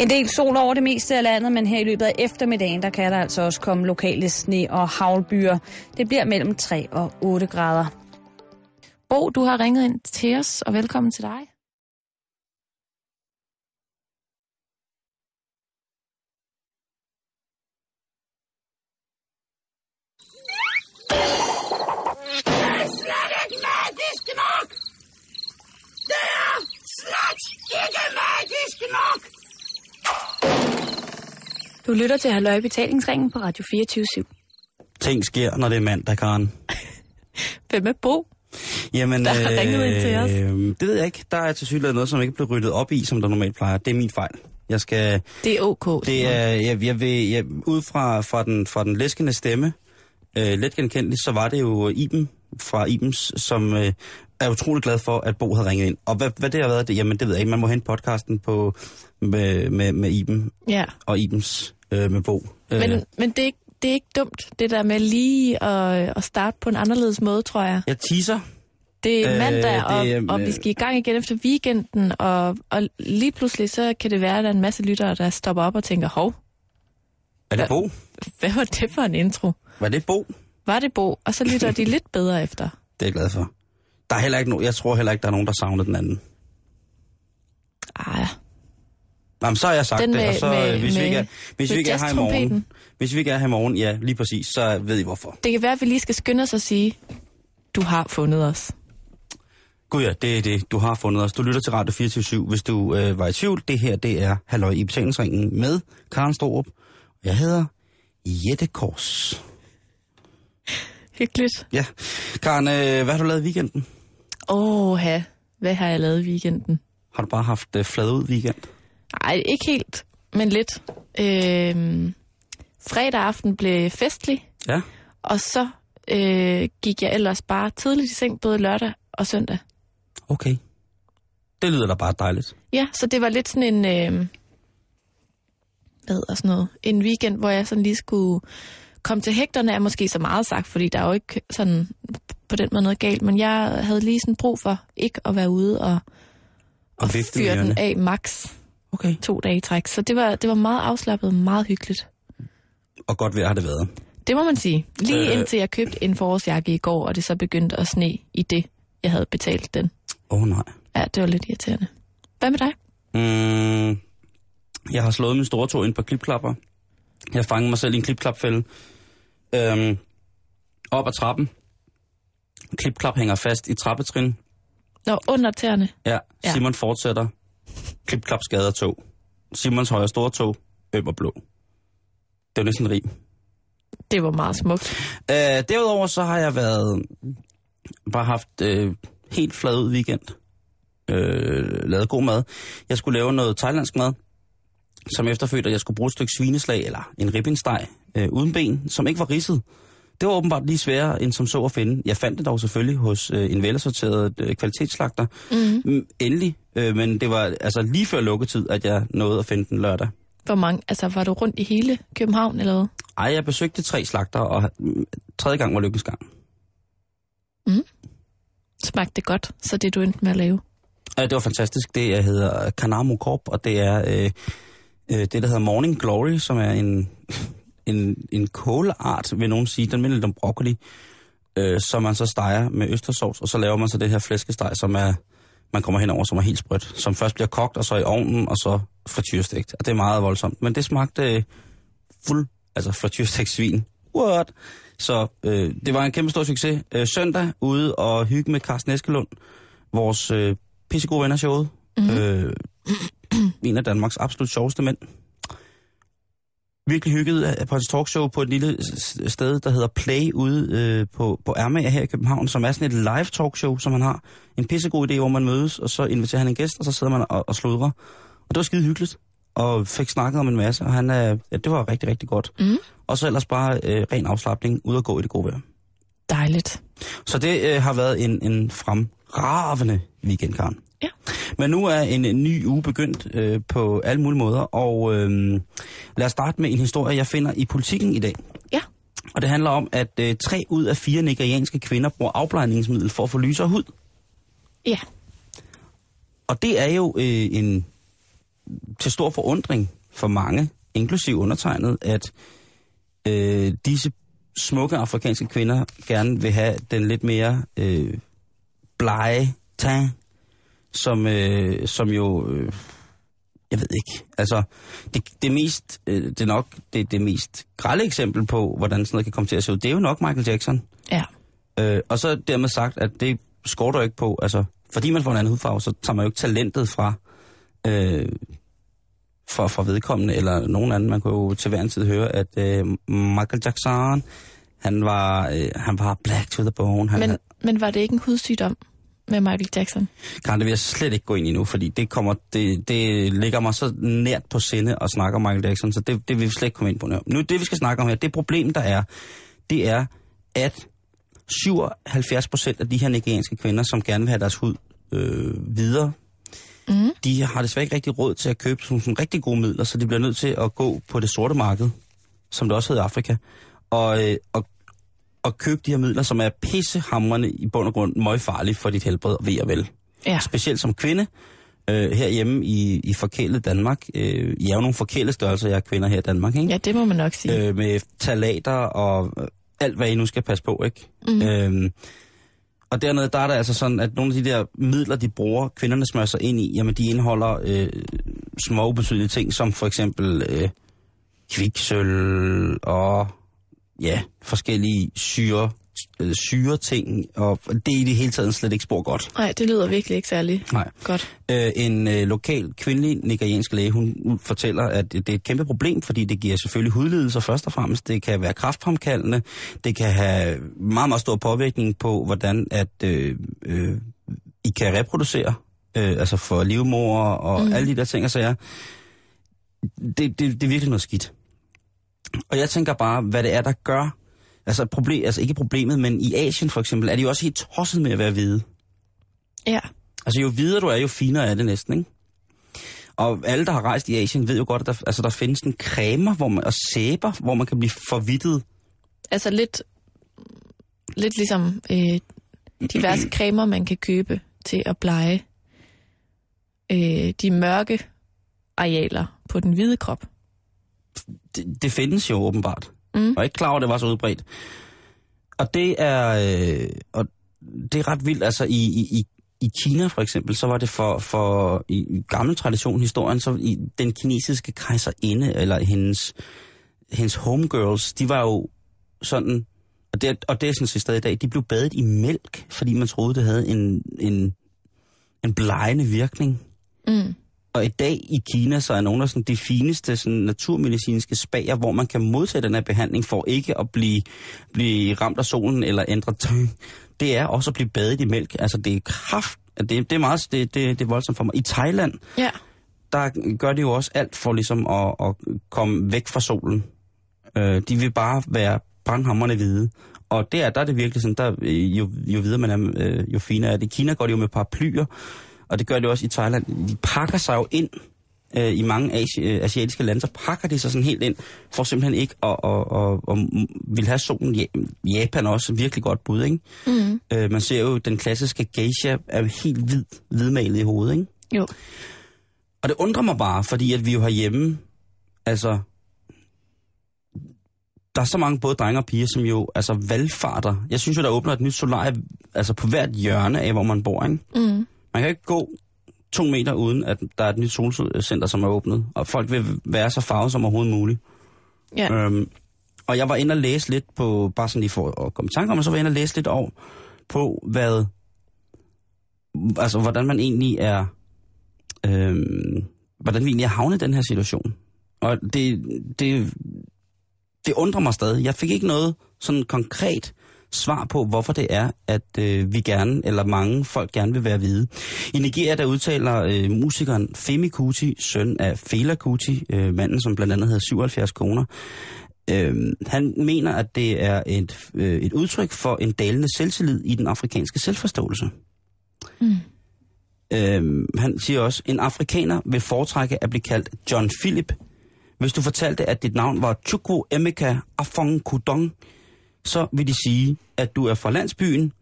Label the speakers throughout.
Speaker 1: En del sol over det meste af landet, men her i løbet af eftermiddagen, der kan der altså også komme lokale sne- og havlbyer. Det bliver mellem 3 og 8 grader.
Speaker 2: Bo, du har ringet ind til os, og velkommen til dig.
Speaker 3: slet ikke magisk nok! Det er slet ikke magisk nok!
Speaker 2: Du lytter til Halløj Betalingsringen på Radio 24
Speaker 4: Ting sker, når det er mandag, Karen.
Speaker 2: Hvem er Bo?
Speaker 4: Jamen,
Speaker 2: Der har ringet ind til os.
Speaker 4: øh, det ved jeg ikke. Der er til synligheden noget, som ikke blev ryddet op i, som der normalt plejer. Det er min fejl. Jeg skal...
Speaker 2: Det er ok.
Speaker 4: Det er, jeg, jeg vil, jeg, ud fra, fra, den, fra den læskende stemme, øh, let genkendeligt, så var det jo Iben fra Ibens, som øh, er utrolig glad for, at Bo havde ringet ind. Og hvad, hvad det har været, det, jamen det ved jeg ikke. Man må hente podcasten på, med, med, med Iben
Speaker 2: Ja,
Speaker 4: og Ibens øh, med Bo. Øh,
Speaker 2: men, men det, er ikke, det er ikke dumt, det der med lige at, at starte på en anderledes måde, tror jeg.
Speaker 4: Jeg teaser.
Speaker 2: Det er
Speaker 4: Øh,
Speaker 2: mandag,
Speaker 4: det
Speaker 2: og,
Speaker 4: er,
Speaker 2: og
Speaker 4: øh,
Speaker 2: vi skal i gang igen efter weekenden, og, og lige pludselig så kan det være, at der er en masse lyttere, der stopper op og tænker, hov,
Speaker 4: Er det Bo?
Speaker 2: hvad var det for en intro?
Speaker 4: Var det Bo?
Speaker 2: Var det Bo? Og så lytter de lidt bedre efter.
Speaker 4: Det er jeg glad for. Der er heller ikke no, jeg tror heller ikke, der er nogen, der savner den anden.
Speaker 2: Ej,
Speaker 4: Jamen, så har jeg sagt
Speaker 2: Den
Speaker 4: det,
Speaker 2: med-
Speaker 4: og så
Speaker 2: med-
Speaker 4: øh, hvis, vi
Speaker 2: med-
Speaker 4: ikke er, hvis
Speaker 2: med
Speaker 4: vi ikke er her i morgen, hvis vi ikke er her i morgen, ja, lige præcis, så ved I hvorfor.
Speaker 2: det kan være, at vi lige skal skynde os og sige, du har fundet os.
Speaker 4: Gud ja, det er det. Du har fundet os. Du lytter til Radio 24 Hvis du øh, var i tvivl, det her, det er Halløj i betalingsringen med Karen Storup. Jeg hedder Jette Kors.
Speaker 2: Hyggeligt.
Speaker 4: Ja. Karen, øh, hvad har du lavet i weekenden?
Speaker 2: Åh. Hvad har jeg lavet i weekenden?
Speaker 4: Har du bare haft øh, flad ud weekend?
Speaker 2: Nej, ikke helt, men lidt. Øhm, fredag aften blev festlig,
Speaker 4: Ja.
Speaker 2: og så øh, gik jeg ellers bare tidligt i seng, både lørdag og søndag.
Speaker 4: Okay. Det lyder da bare dejligt.
Speaker 2: Ja, så det var lidt sådan en, øh, hvad hedder sådan noget, en weekend, hvor jeg sådan lige skulle komme til hægterne, er måske så meget sagt, fordi der er jo ikke sådan på den måde noget galt, men jeg havde lige sådan brug for ikke at være ude og, og
Speaker 4: med
Speaker 2: fyre den af max
Speaker 4: Okay.
Speaker 2: to dage i træk. Så det var, det var meget afslappet, meget hyggeligt.
Speaker 4: Og godt vejr har det været.
Speaker 2: Det må man sige. Lige
Speaker 4: Øh.
Speaker 2: indtil jeg købte en forårsjakke i går, og det så begyndte at sne i det, jeg havde betalt den.
Speaker 4: Åh oh, nej.
Speaker 2: Ja, det var lidt irriterende. Hvad med dig?
Speaker 4: Mm, jeg har slået min store tog ind på klipklapper. Jeg fanget mig selv i en klipklapfælde. Øhm, op ad trappen. Klipklap hænger fast i trappetrin.
Speaker 2: Nå, under tæerne.
Speaker 4: Ja,
Speaker 2: Ja.
Speaker 4: Simon fortsætter. Klipklap skader tog. Simons højre store tog. Øm og blå. Det var næsten rim.
Speaker 2: Det var meget smukt.
Speaker 4: Øh, derudover så har jeg været bare haft øh, helt flad ud weekend. Øh, lavet god mad. Jeg skulle lave noget thailandsk mad, som efterfølgende, at jeg skulle bruge et stykke svineslag eller en ribbingsteg øh, uden ben, som ikke var ridset. Det var åbenbart lige sværere end som så at finde. Jeg fandt det dog selvfølgelig hos øh, en velassorteret øh, kvalitetsslagter.
Speaker 2: Mm-hmm.
Speaker 4: Mm, endelig, øh, men det var altså lige før lukketid, at jeg nåede at finde den lørdag.
Speaker 2: Hvor mange, altså var du rundt i hele København eller hvad?
Speaker 4: Ej, jeg besøgte tre slagter, og mm, tredje gang var lykkens gang.
Speaker 2: Smagte det godt, så det du endte med at lave?
Speaker 4: Ja, det var fantastisk. Det øh, hedder Kanamo Corp, og det er øh, øh, det, der hedder Morning Glory, som er en, en, en kåleart, vil nogen sige. Den minder lidt om broccoli, øh, som man så steger med østersovs, og så laver man så det her flæskesteg, som er, man kommer henover, som er helt sprødt, som først bliver kogt, og så i ovnen, og så frityrestegt. Og det er meget voldsomt. Men det smagte øh, fuld, altså frityrestegt svin. What? Så øh, det var en kæmpe stor succes. Øh, søndag ude og hygge med Carsten Eskelund, vores øh, pissegode venner showet. Mm-hmm. Øh, en af Danmarks absolut sjoveste mænd. Virkelig hygget øh, på hans talkshow på et lille sted, der hedder Play ude øh, på, på Ermager her i København, som er sådan et live talkshow, som han har. En pissegod idé, hvor man mødes, og så inviterer han en gæst, og så sidder man og, og sludrer. Og det var skide hyggeligt, og fik snakket om en masse, og han, øh, ja, det var rigtig, rigtig godt.
Speaker 2: Mm.
Speaker 4: Og så ellers bare øh, ren afslappning, ud og gå i det gode vejr.
Speaker 2: Dejligt.
Speaker 4: Så det øh, har været en, en fremravende weekend, Karen.
Speaker 2: Ja.
Speaker 4: Men nu er en, ny uge begyndt øh, på alle mulige måder, og øh, lad os starte med en historie, jeg finder i politikken i dag.
Speaker 2: Ja.
Speaker 4: Og det handler om, at øh, tre ud af fire nigerianske kvinder bruger afblejningsmiddel for at få lysere hud.
Speaker 2: Ja.
Speaker 4: Og det er jo øh, en til stor forundring for mange, inklusiv undertegnet, at øh, disse smukke afrikanske kvinder gerne vil have den lidt mere øh, blege tang, som, øh, som jo... Øh, jeg ved ikke. Altså, det, det mest, øh, det er nok det, det mest grælde eksempel på, hvordan sådan noget kan komme til at se ud, det er jo nok Michael Jackson.
Speaker 2: Ja.
Speaker 4: Øh, og så dermed sagt, at det skorter ikke på, altså, fordi man får en anden hudfarve, så tager man jo ikke talentet fra, øh, fra, fra vedkommende, eller nogen anden. Man kunne jo til hver en tid høre, at øh, Michael Jackson, han var, øh, han var black to the bone. Han,
Speaker 2: Men, men var det ikke en hudsygdom med Michael Jackson?
Speaker 4: Kan det vil jeg slet ikke gå ind i nu, fordi det, kommer, det, det ligger mig så nært på sinde at snakke om Michael Jackson, så det, det vil vi slet ikke komme ind på nu. Nu, det vi skal snakke om her, det problem, der er, det er, at 77 procent af de her nigerianske kvinder, som gerne vil have deres hud øh, videre,
Speaker 2: Mm.
Speaker 4: de har desværre ikke rigtig råd til at købe sådan, sådan rigtig gode midler, så de bliver nødt til at gå på det sorte marked, som det også hedder i Afrika, og, øh, og, og købe de her midler, som er pissehamrende i bund og grund møgfarlige for dit helbred, ved og vel.
Speaker 2: Ja.
Speaker 4: Specielt som kvinde, øh, herhjemme i, i forkælet Danmark. Øh, I er jo nogle forkælede størrelser, jeg er kvinder her i Danmark, ikke?
Speaker 2: ja, det må man nok sige.
Speaker 4: øh, med talater og øh, alt, hvad I nu skal passe på, ikke?
Speaker 2: Mhm.
Speaker 4: Øhm, og dernede, der er der altså sådan, at nogle af de der midler, de bruger, kvinderne smører sig ind i, jamen de indeholder øh, små ubetydelige ting, som for eksempel øh, kviksøl og ja, forskellige syre, øh, syre ting, og det er i det hele taget slet ikke spor godt.
Speaker 2: Nej, det lyder virkelig ikke særlig
Speaker 4: Nej.
Speaker 2: godt.
Speaker 4: Øh, en øh, lokal kvindelig nigeriansk læge, hun fortæller, at det er et kæmpe problem, fordi det giver selvfølgelig hudlidelser først og fremmest. Det kan være kraftfremkaldende. Det kan have meget, meget stor påvirkning på, hvordan at øh, øh, I kan reproducere. Øh, altså for livmor og
Speaker 2: mm.
Speaker 4: alle de der ting og sager. Det, det, det er virkelig noget skidt. Og jeg tænker bare, hvad det er, der gør... Altså, problem, altså ikke problemet, men i Asien for eksempel, er de jo også helt tosset med at være hvide.
Speaker 2: Ja.
Speaker 4: Altså jo videre du er, jo finere er det næsten, ikke? Og alle, der har rejst i Asien, ved jo godt, at der, altså, der findes en cremer hvor man, og sæber, hvor man kan blive forvittet.
Speaker 2: Altså lidt, lidt ligesom øh, diverse cremer, man kan købe til at blege øh, de mørke arealer på den hvide krop.
Speaker 4: Det, det findes jo åbenbart.
Speaker 2: Mm.
Speaker 4: Og ikke klar over, at det var så udbredt. Og det er, øh, og det er ret vildt. Altså i, i, i i Kina for eksempel, så var det for, for i i gammel tradition, historien, så i den kinesiske kejserinde, eller hendes, hendes homegirls, de var jo sådan, og det, og det er sådan set stadig i dag, de blev badet i mælk, fordi man troede, det havde en, en, en blegende virkning.
Speaker 2: Mm.
Speaker 4: Og i dag i Kina, så er nogle af sådan de fineste sådan, naturmedicinske spager, hvor man kan modtage den her behandling for ikke at blive, blive ramt af solen eller ændre tøj. Det er også at blive badet i mælk. Altså det er kraft. Det, det er meget det, det, det er voldsomt for mig. I Thailand,
Speaker 2: Ja.
Speaker 4: der gør de jo også alt for ligesom at, at komme væk fra solen. Øh, de vil bare være brandhammerne hvide. Og der, der er det virkelig sådan, der, øh, jo, jo videre man er, øh, jo finere er det. I Kina går de jo med paraplyer, og det gør de også i Thailand. De pakker sig jo ind øh, i mange asi- øh, asiatiske lande, så pakker de sig sådan helt ind, for simpelthen ikke at, at, at, at, at vil have solen. Ja- Japan er også virkelig godt bud, ikke?
Speaker 2: Mm.
Speaker 4: Øh, man ser jo, den klassiske geisha er helt hvid, hvidmalet i hovedet, ikke?
Speaker 2: Jo.
Speaker 4: Og det undrer mig bare, fordi at vi jo herhjemme, altså, der er så mange både drenge og piger, som jo altså valgfarter. Jeg synes jo, der åbner et nyt solarie, altså på hvert hjørne af, hvor man bor, ikke?
Speaker 2: Mm.
Speaker 4: Man kan ikke gå to meter uden, at der er et nyt solcenter, som er åbnet, og folk vil være så farvet som overhovedet muligt.
Speaker 2: Ja.
Speaker 4: Øhm, og jeg var inde og læse lidt på, bare sådan lige for at komme i tanke om, og så var jeg inde og læse lidt over på, hvad, altså hvordan man egentlig er, øhm, hvordan vi egentlig er havnet i den her situation. Og det, det, det undrer mig stadig. Jeg fik ikke noget sådan konkret svar på, hvorfor det er, at øh, vi gerne, eller mange folk gerne vil være hvide. I Nigeria, der udtaler øh, musikeren Femi Kuti, søn af Fela Kuti, øh, manden, som blandt andet havde 77 koner, øh, han mener, at det er et, øh, et udtryk for en dalende selvtillid i den afrikanske selvforståelse.
Speaker 2: Mm.
Speaker 4: Øh, han siger også, en afrikaner vil foretrække at blive kaldt John Philip. Hvis du fortalte, at dit navn var Chukwu Emeka Afong Kudong, så vil de sige, at du er fra landsbyen,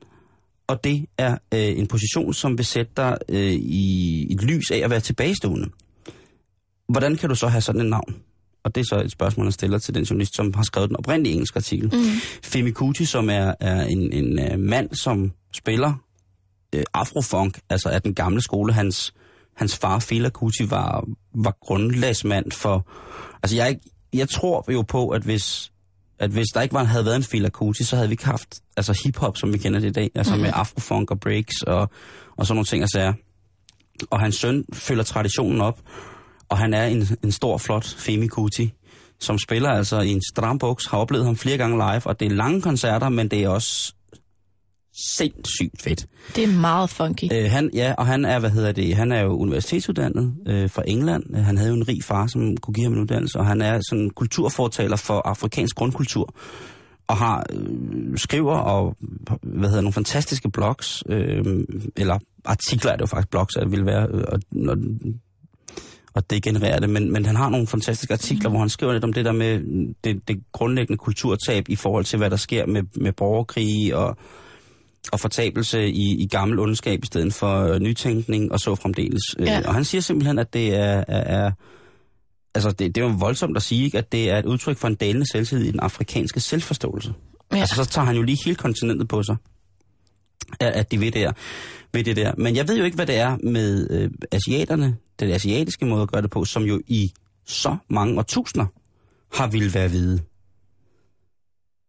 Speaker 4: og det er øh, en position, som vil sætte dig øh, i et lys af at være tilbagestående. hvordan kan du så have sådan et navn? Og det er så et spørgsmål, han stiller til den journalist, som har skrevet den oprindelige engelske artikel. Mm. Femi Kuti, som er, er en, en uh, mand, som spiller uh, afrofunk, altså af den gamle skole. Hans, hans far, Fela Kuti, var, var grundlagsmand for... Altså jeg, jeg tror jo på, at hvis, at hvis der ikke var, havde været en Fela Kuti, så havde vi ikke haft altså hiphop, som vi kender det i dag. Altså mm. med afrofunk og breaks og, og sådan nogle ting og sager. Og hans søn følger traditionen op, og han er en, en stor, flot Femi Kuti, som spiller altså i en stram buks, har oplevet ham flere gange live, og det er lange koncerter, men det er også sindssygt fedt.
Speaker 2: Det er meget funky.
Speaker 4: Øh, han, ja, og han er, hvad hedder det, han er jo universitetsuddannet øh, fra England. Han havde jo en rig far, som kunne give ham en uddannelse, og han er sådan kulturfortaler for afrikansk grundkultur og har øh, skriver og hvad hedder nogle fantastiske blogs øh, eller artikler er det jo faktisk blogs, at det vil være øh, og, og, og det genererer det, men, men han har nogle fantastiske artikler, mm. hvor han skriver lidt om det der med det, det grundlæggende kulturtab i forhold til, hvad der sker med, med borgerkrige og, og fortabelse i, i gammel ondskab i stedet for øh, nytænkning og så fremdeles. Øh, ja. Og han siger simpelthen, at det er, er, er altså det, det er jo voldsomt at sige, ikke, at det er et udtryk for en dalende selvtid i den afrikanske selvforståelse. Ja. Altså så tager han jo lige hele kontinentet på sig, at, at de ved det, her, ved det der. Men jeg ved jo ikke, hvad det er med øh, asiaterne, den asiatiske måde at gøre det på, som jo i så mange tusinder har ville være hvide.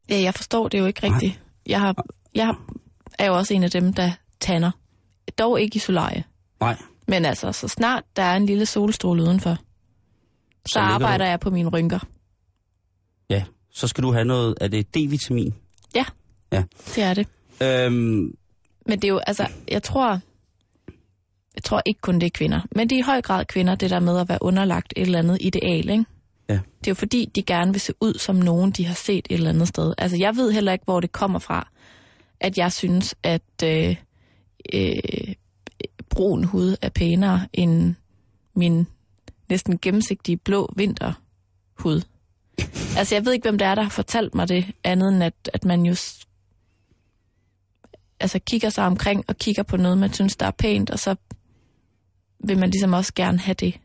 Speaker 2: Ja, jeg forstår det jo ikke rigtigt. Jeg, har, jeg er jo også en af dem, der tanner. Dog ikke i solarie.
Speaker 4: Nej.
Speaker 2: Men altså, så snart der er en lille solstråle udenfor, så, så arbejder du... jeg på mine rynker.
Speaker 4: Ja, så skal du have noget af det D-vitamin.
Speaker 2: Ja,
Speaker 4: ja.
Speaker 2: det er det.
Speaker 4: Øhm...
Speaker 2: Men det er jo, altså, jeg tror, jeg tror ikke kun det er kvinder, men det er i høj grad kvinder, det der med at være underlagt et eller andet ideal, ikke?
Speaker 4: Ja.
Speaker 2: Det er jo fordi, de gerne vil se ud som nogen, de har set et eller andet sted. Altså, jeg ved heller ikke, hvor det kommer fra, at jeg synes, at øh, øh, brun hud er pænere end min næsten gennemsigtige blå vinterhud. Altså, jeg ved ikke, hvem det er, der har fortalt mig det, andet end at, at man jo altså, kigger sig omkring og kigger på noget, man synes, der er pænt, og så vil man ligesom også gerne have det.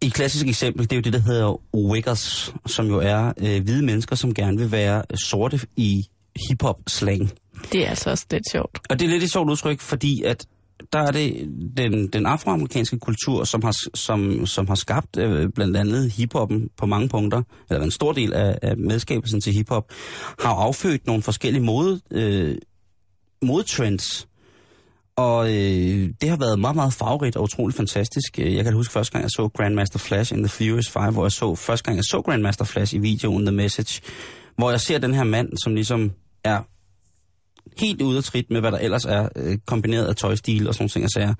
Speaker 4: Et klassisk eksempel, det er jo det, der hedder wiggers, som jo er øh, hvide mennesker, som gerne vil være sorte i hiphop-slang.
Speaker 2: Det er altså også lidt sjovt.
Speaker 4: Og det er lidt et sjovt udtryk, fordi at der er det den, den afroamerikanske kultur, som har, som, som har skabt øh, blandt andet hiphoppen på mange punkter, eller en stor del af, af medskabelsen til hiphop, har affødt nogle forskellige mode, øh, modetrends. Og øh, det har været meget, meget farverigt og utroligt fantastisk. Jeg kan huske første gang, jeg så Grandmaster Flash in The Furious 5, hvor jeg så første gang, jeg så Grandmaster Flash i videoen The Message, hvor jeg ser den her mand, som ligesom er helt ude af trit med, hvad der ellers er øh, kombineret af tøjstil og sådan nogle ting. Og,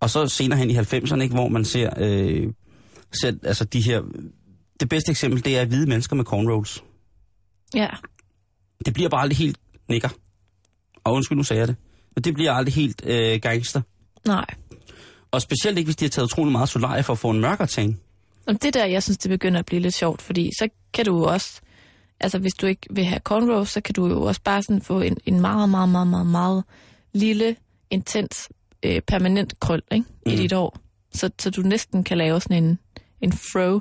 Speaker 4: og så senere hen i 90'erne, ikke, hvor man ser, øh, ser altså de her... Det bedste eksempel, det er hvide mennesker med cornrows.
Speaker 2: Ja.
Speaker 4: Det bliver bare aldrig helt nikker. Og undskyld, nu sagde jeg det. Men det bliver aldrig helt øh, gangster.
Speaker 2: Nej.
Speaker 4: Og specielt ikke, hvis de har taget utrolig meget solarie for at få en mørkere ting.
Speaker 2: Og det der, jeg synes, det begynder at blive lidt sjovt, fordi så kan du også altså hvis du ikke vil have cornrows, så kan du jo også bare sådan få en, en meget, meget, meget, meget, meget lille, intens, øh, permanent krøl ikke? Mm. i dit år. Så, så du næsten kan lave sådan en, en fro.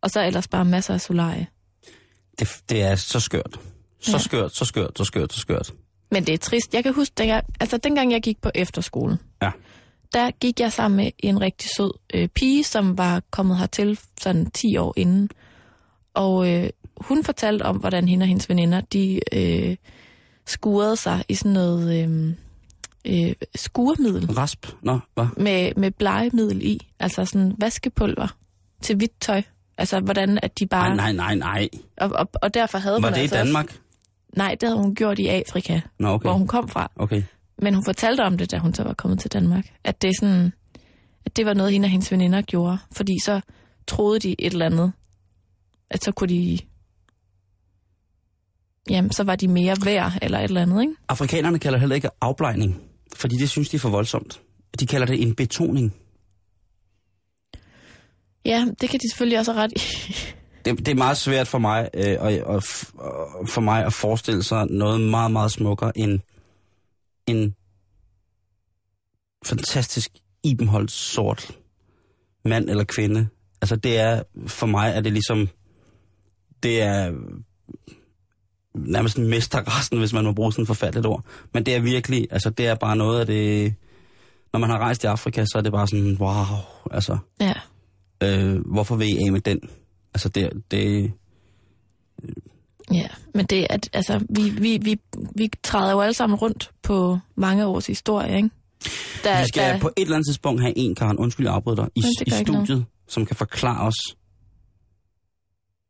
Speaker 2: Og så ellers bare masser af solarie.
Speaker 4: Det, det er så skørt. Så ja. skørt, så skørt, så skørt, så skørt.
Speaker 2: Men det er trist. Jeg kan huske, jeg, altså dengang jeg gik på efterskolen,
Speaker 4: ja.
Speaker 2: der gik jeg sammen med en rigtig sød øh, pige, som var kommet hertil sådan 10 år inden. Og øh, hun fortalte om, hvordan hende og hendes veninder, de øh, skurede sig i sådan noget øh, øh, skuremiddel.
Speaker 4: Rasp? Nå, hvad?
Speaker 2: Med, med blegemiddel i. Altså sådan vaskepulver til hvidt tøj. Altså hvordan at de bare...
Speaker 4: Nej, nej, nej, nej.
Speaker 2: Og, og, og derfor havde
Speaker 4: Var
Speaker 2: hun
Speaker 4: det
Speaker 2: altså
Speaker 4: i Danmark? Også...
Speaker 2: Nej, det havde hun gjort i Afrika,
Speaker 4: Nå, okay.
Speaker 2: hvor hun kom fra.
Speaker 4: Okay.
Speaker 2: Men hun fortalte om det, da hun så var kommet til Danmark. At det, er sådan, at det var noget, hende og hendes veninder gjorde. Fordi så troede de et eller andet. At så kunne de jamen, så var de mere værd eller et eller andet, ikke?
Speaker 4: Afrikanerne kalder det heller ikke afblejning, fordi det synes de er for voldsomt. De kalder det en betoning.
Speaker 2: Ja, det kan de selvfølgelig også ret i.
Speaker 4: det, det er meget svært for mig, øh, og, og, for mig at forestille sig noget meget, meget smukkere end en fantastisk ibenholdt sort mand eller kvinde. Altså det er, for mig er det ligesom, det er nærmest en mesterresten, hvis man må bruge sådan et forfærdeligt ord. Men det er virkelig, altså det er bare noget af det, når man har rejst i Afrika, så er det bare sådan, wow, altså,
Speaker 2: Ja.
Speaker 4: øh, hvorfor vil I af med den? Altså det, det,
Speaker 2: Ja, men det er, at, altså, vi, vi, vi, vi træder jo alle sammen rundt på mange års historie, ikke? Der,
Speaker 4: vi skal på et eller andet tidspunkt have en, Karen, undskyld, jeg afbryder dig, i, i
Speaker 2: noget.
Speaker 4: studiet, som kan forklare os,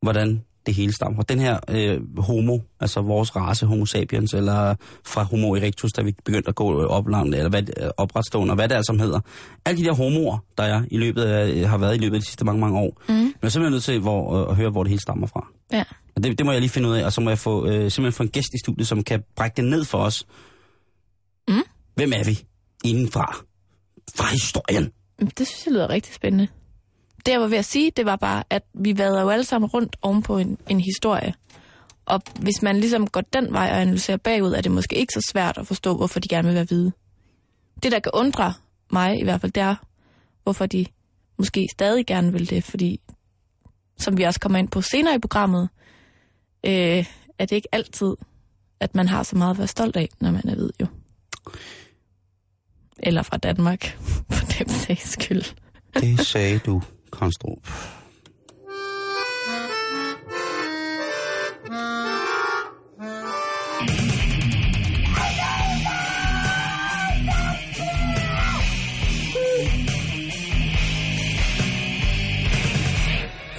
Speaker 4: hvordan det hele stammer. Den her øh, homo, altså vores race, homo sapiens, eller fra homo erectus, da vi begyndte at gå op langt, eller hvad, øh, opretstående, og hvad det er, som hedder. Alle de der homoer, der er i løbet af, har været i løbet af de sidste mange, mange år.
Speaker 2: Mm.
Speaker 4: Men jeg er simpelthen nødt til hvor, øh, at høre, hvor det hele stammer fra.
Speaker 2: Ja.
Speaker 4: Og det, det må jeg lige finde ud af, og så må jeg få, øh, simpelthen få en gæst i studiet, som kan brække det ned for os.
Speaker 2: Mm.
Speaker 4: Hvem er vi indenfra? Fra historien.
Speaker 2: Det synes jeg lyder rigtig spændende. Det jeg var ved at sige, det var bare, at vi vader jo alle sammen rundt oven på en, en historie. Og hvis man ligesom går den vej og analyserer bagud, er det måske ikke så svært at forstå, hvorfor de gerne vil være hvide. Det, der kan undre mig i hvert fald, det er, hvorfor de måske stadig gerne vil det, fordi som vi også kommer ind på senere i programmet, øh, er det ikke altid, at man har så meget at være stolt af, når man er hvid jo. Eller fra Danmark, for dem sags skyld.
Speaker 4: Det sagde du, Konstrup.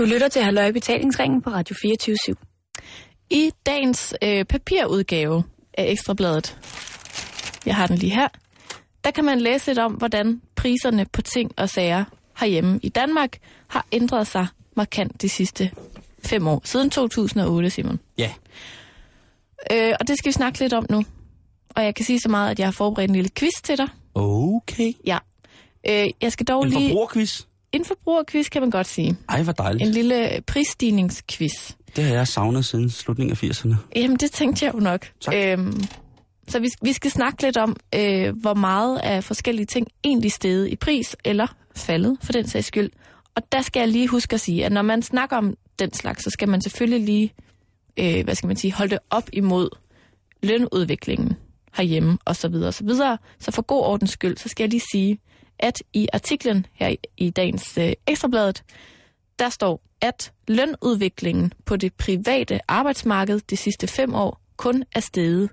Speaker 1: Du lytter til Halløj Betalingsringen på Radio 24
Speaker 2: I dagens øh, papirudgave af Ekstrabladet, jeg har den lige her, der kan man læse lidt om, hvordan priserne på ting og sager herhjemme i Danmark har ændret sig markant de sidste fem år. Siden 2008, Simon.
Speaker 4: Ja.
Speaker 2: Øh, og det skal vi snakke lidt om nu. Og jeg kan sige så meget, at jeg har forberedt en lille quiz til dig.
Speaker 4: Okay.
Speaker 2: Ja. Øh, jeg skal dog
Speaker 4: En
Speaker 2: lige...
Speaker 4: forbrugerquiz.
Speaker 2: En forbrugerquiz, kan man godt sige.
Speaker 4: Ej, hvor dejligt.
Speaker 2: En lille prisstigningsquiz.
Speaker 4: Det har jeg savnet siden slutningen af 80'erne.
Speaker 2: Jamen, det tænkte jeg jo nok.
Speaker 4: Tak.
Speaker 2: Øhm, så vi, vi skal snakke lidt om, øh, hvor meget af forskellige ting egentlig steget i pris, eller faldet for den sags skyld. Og der skal jeg lige huske at sige, at når man snakker om den slags, så skal man selvfølgelig lige, øh, hvad skal man sige, holde det op imod lønudviklingen herhjemme, og så videre, og så videre. Så for god ordens skyld, så skal jeg lige sige, at i artiklen her i, i dagens øh, Ekstrabladet, der står, at lønudviklingen på det private arbejdsmarked de sidste fem år kun er steget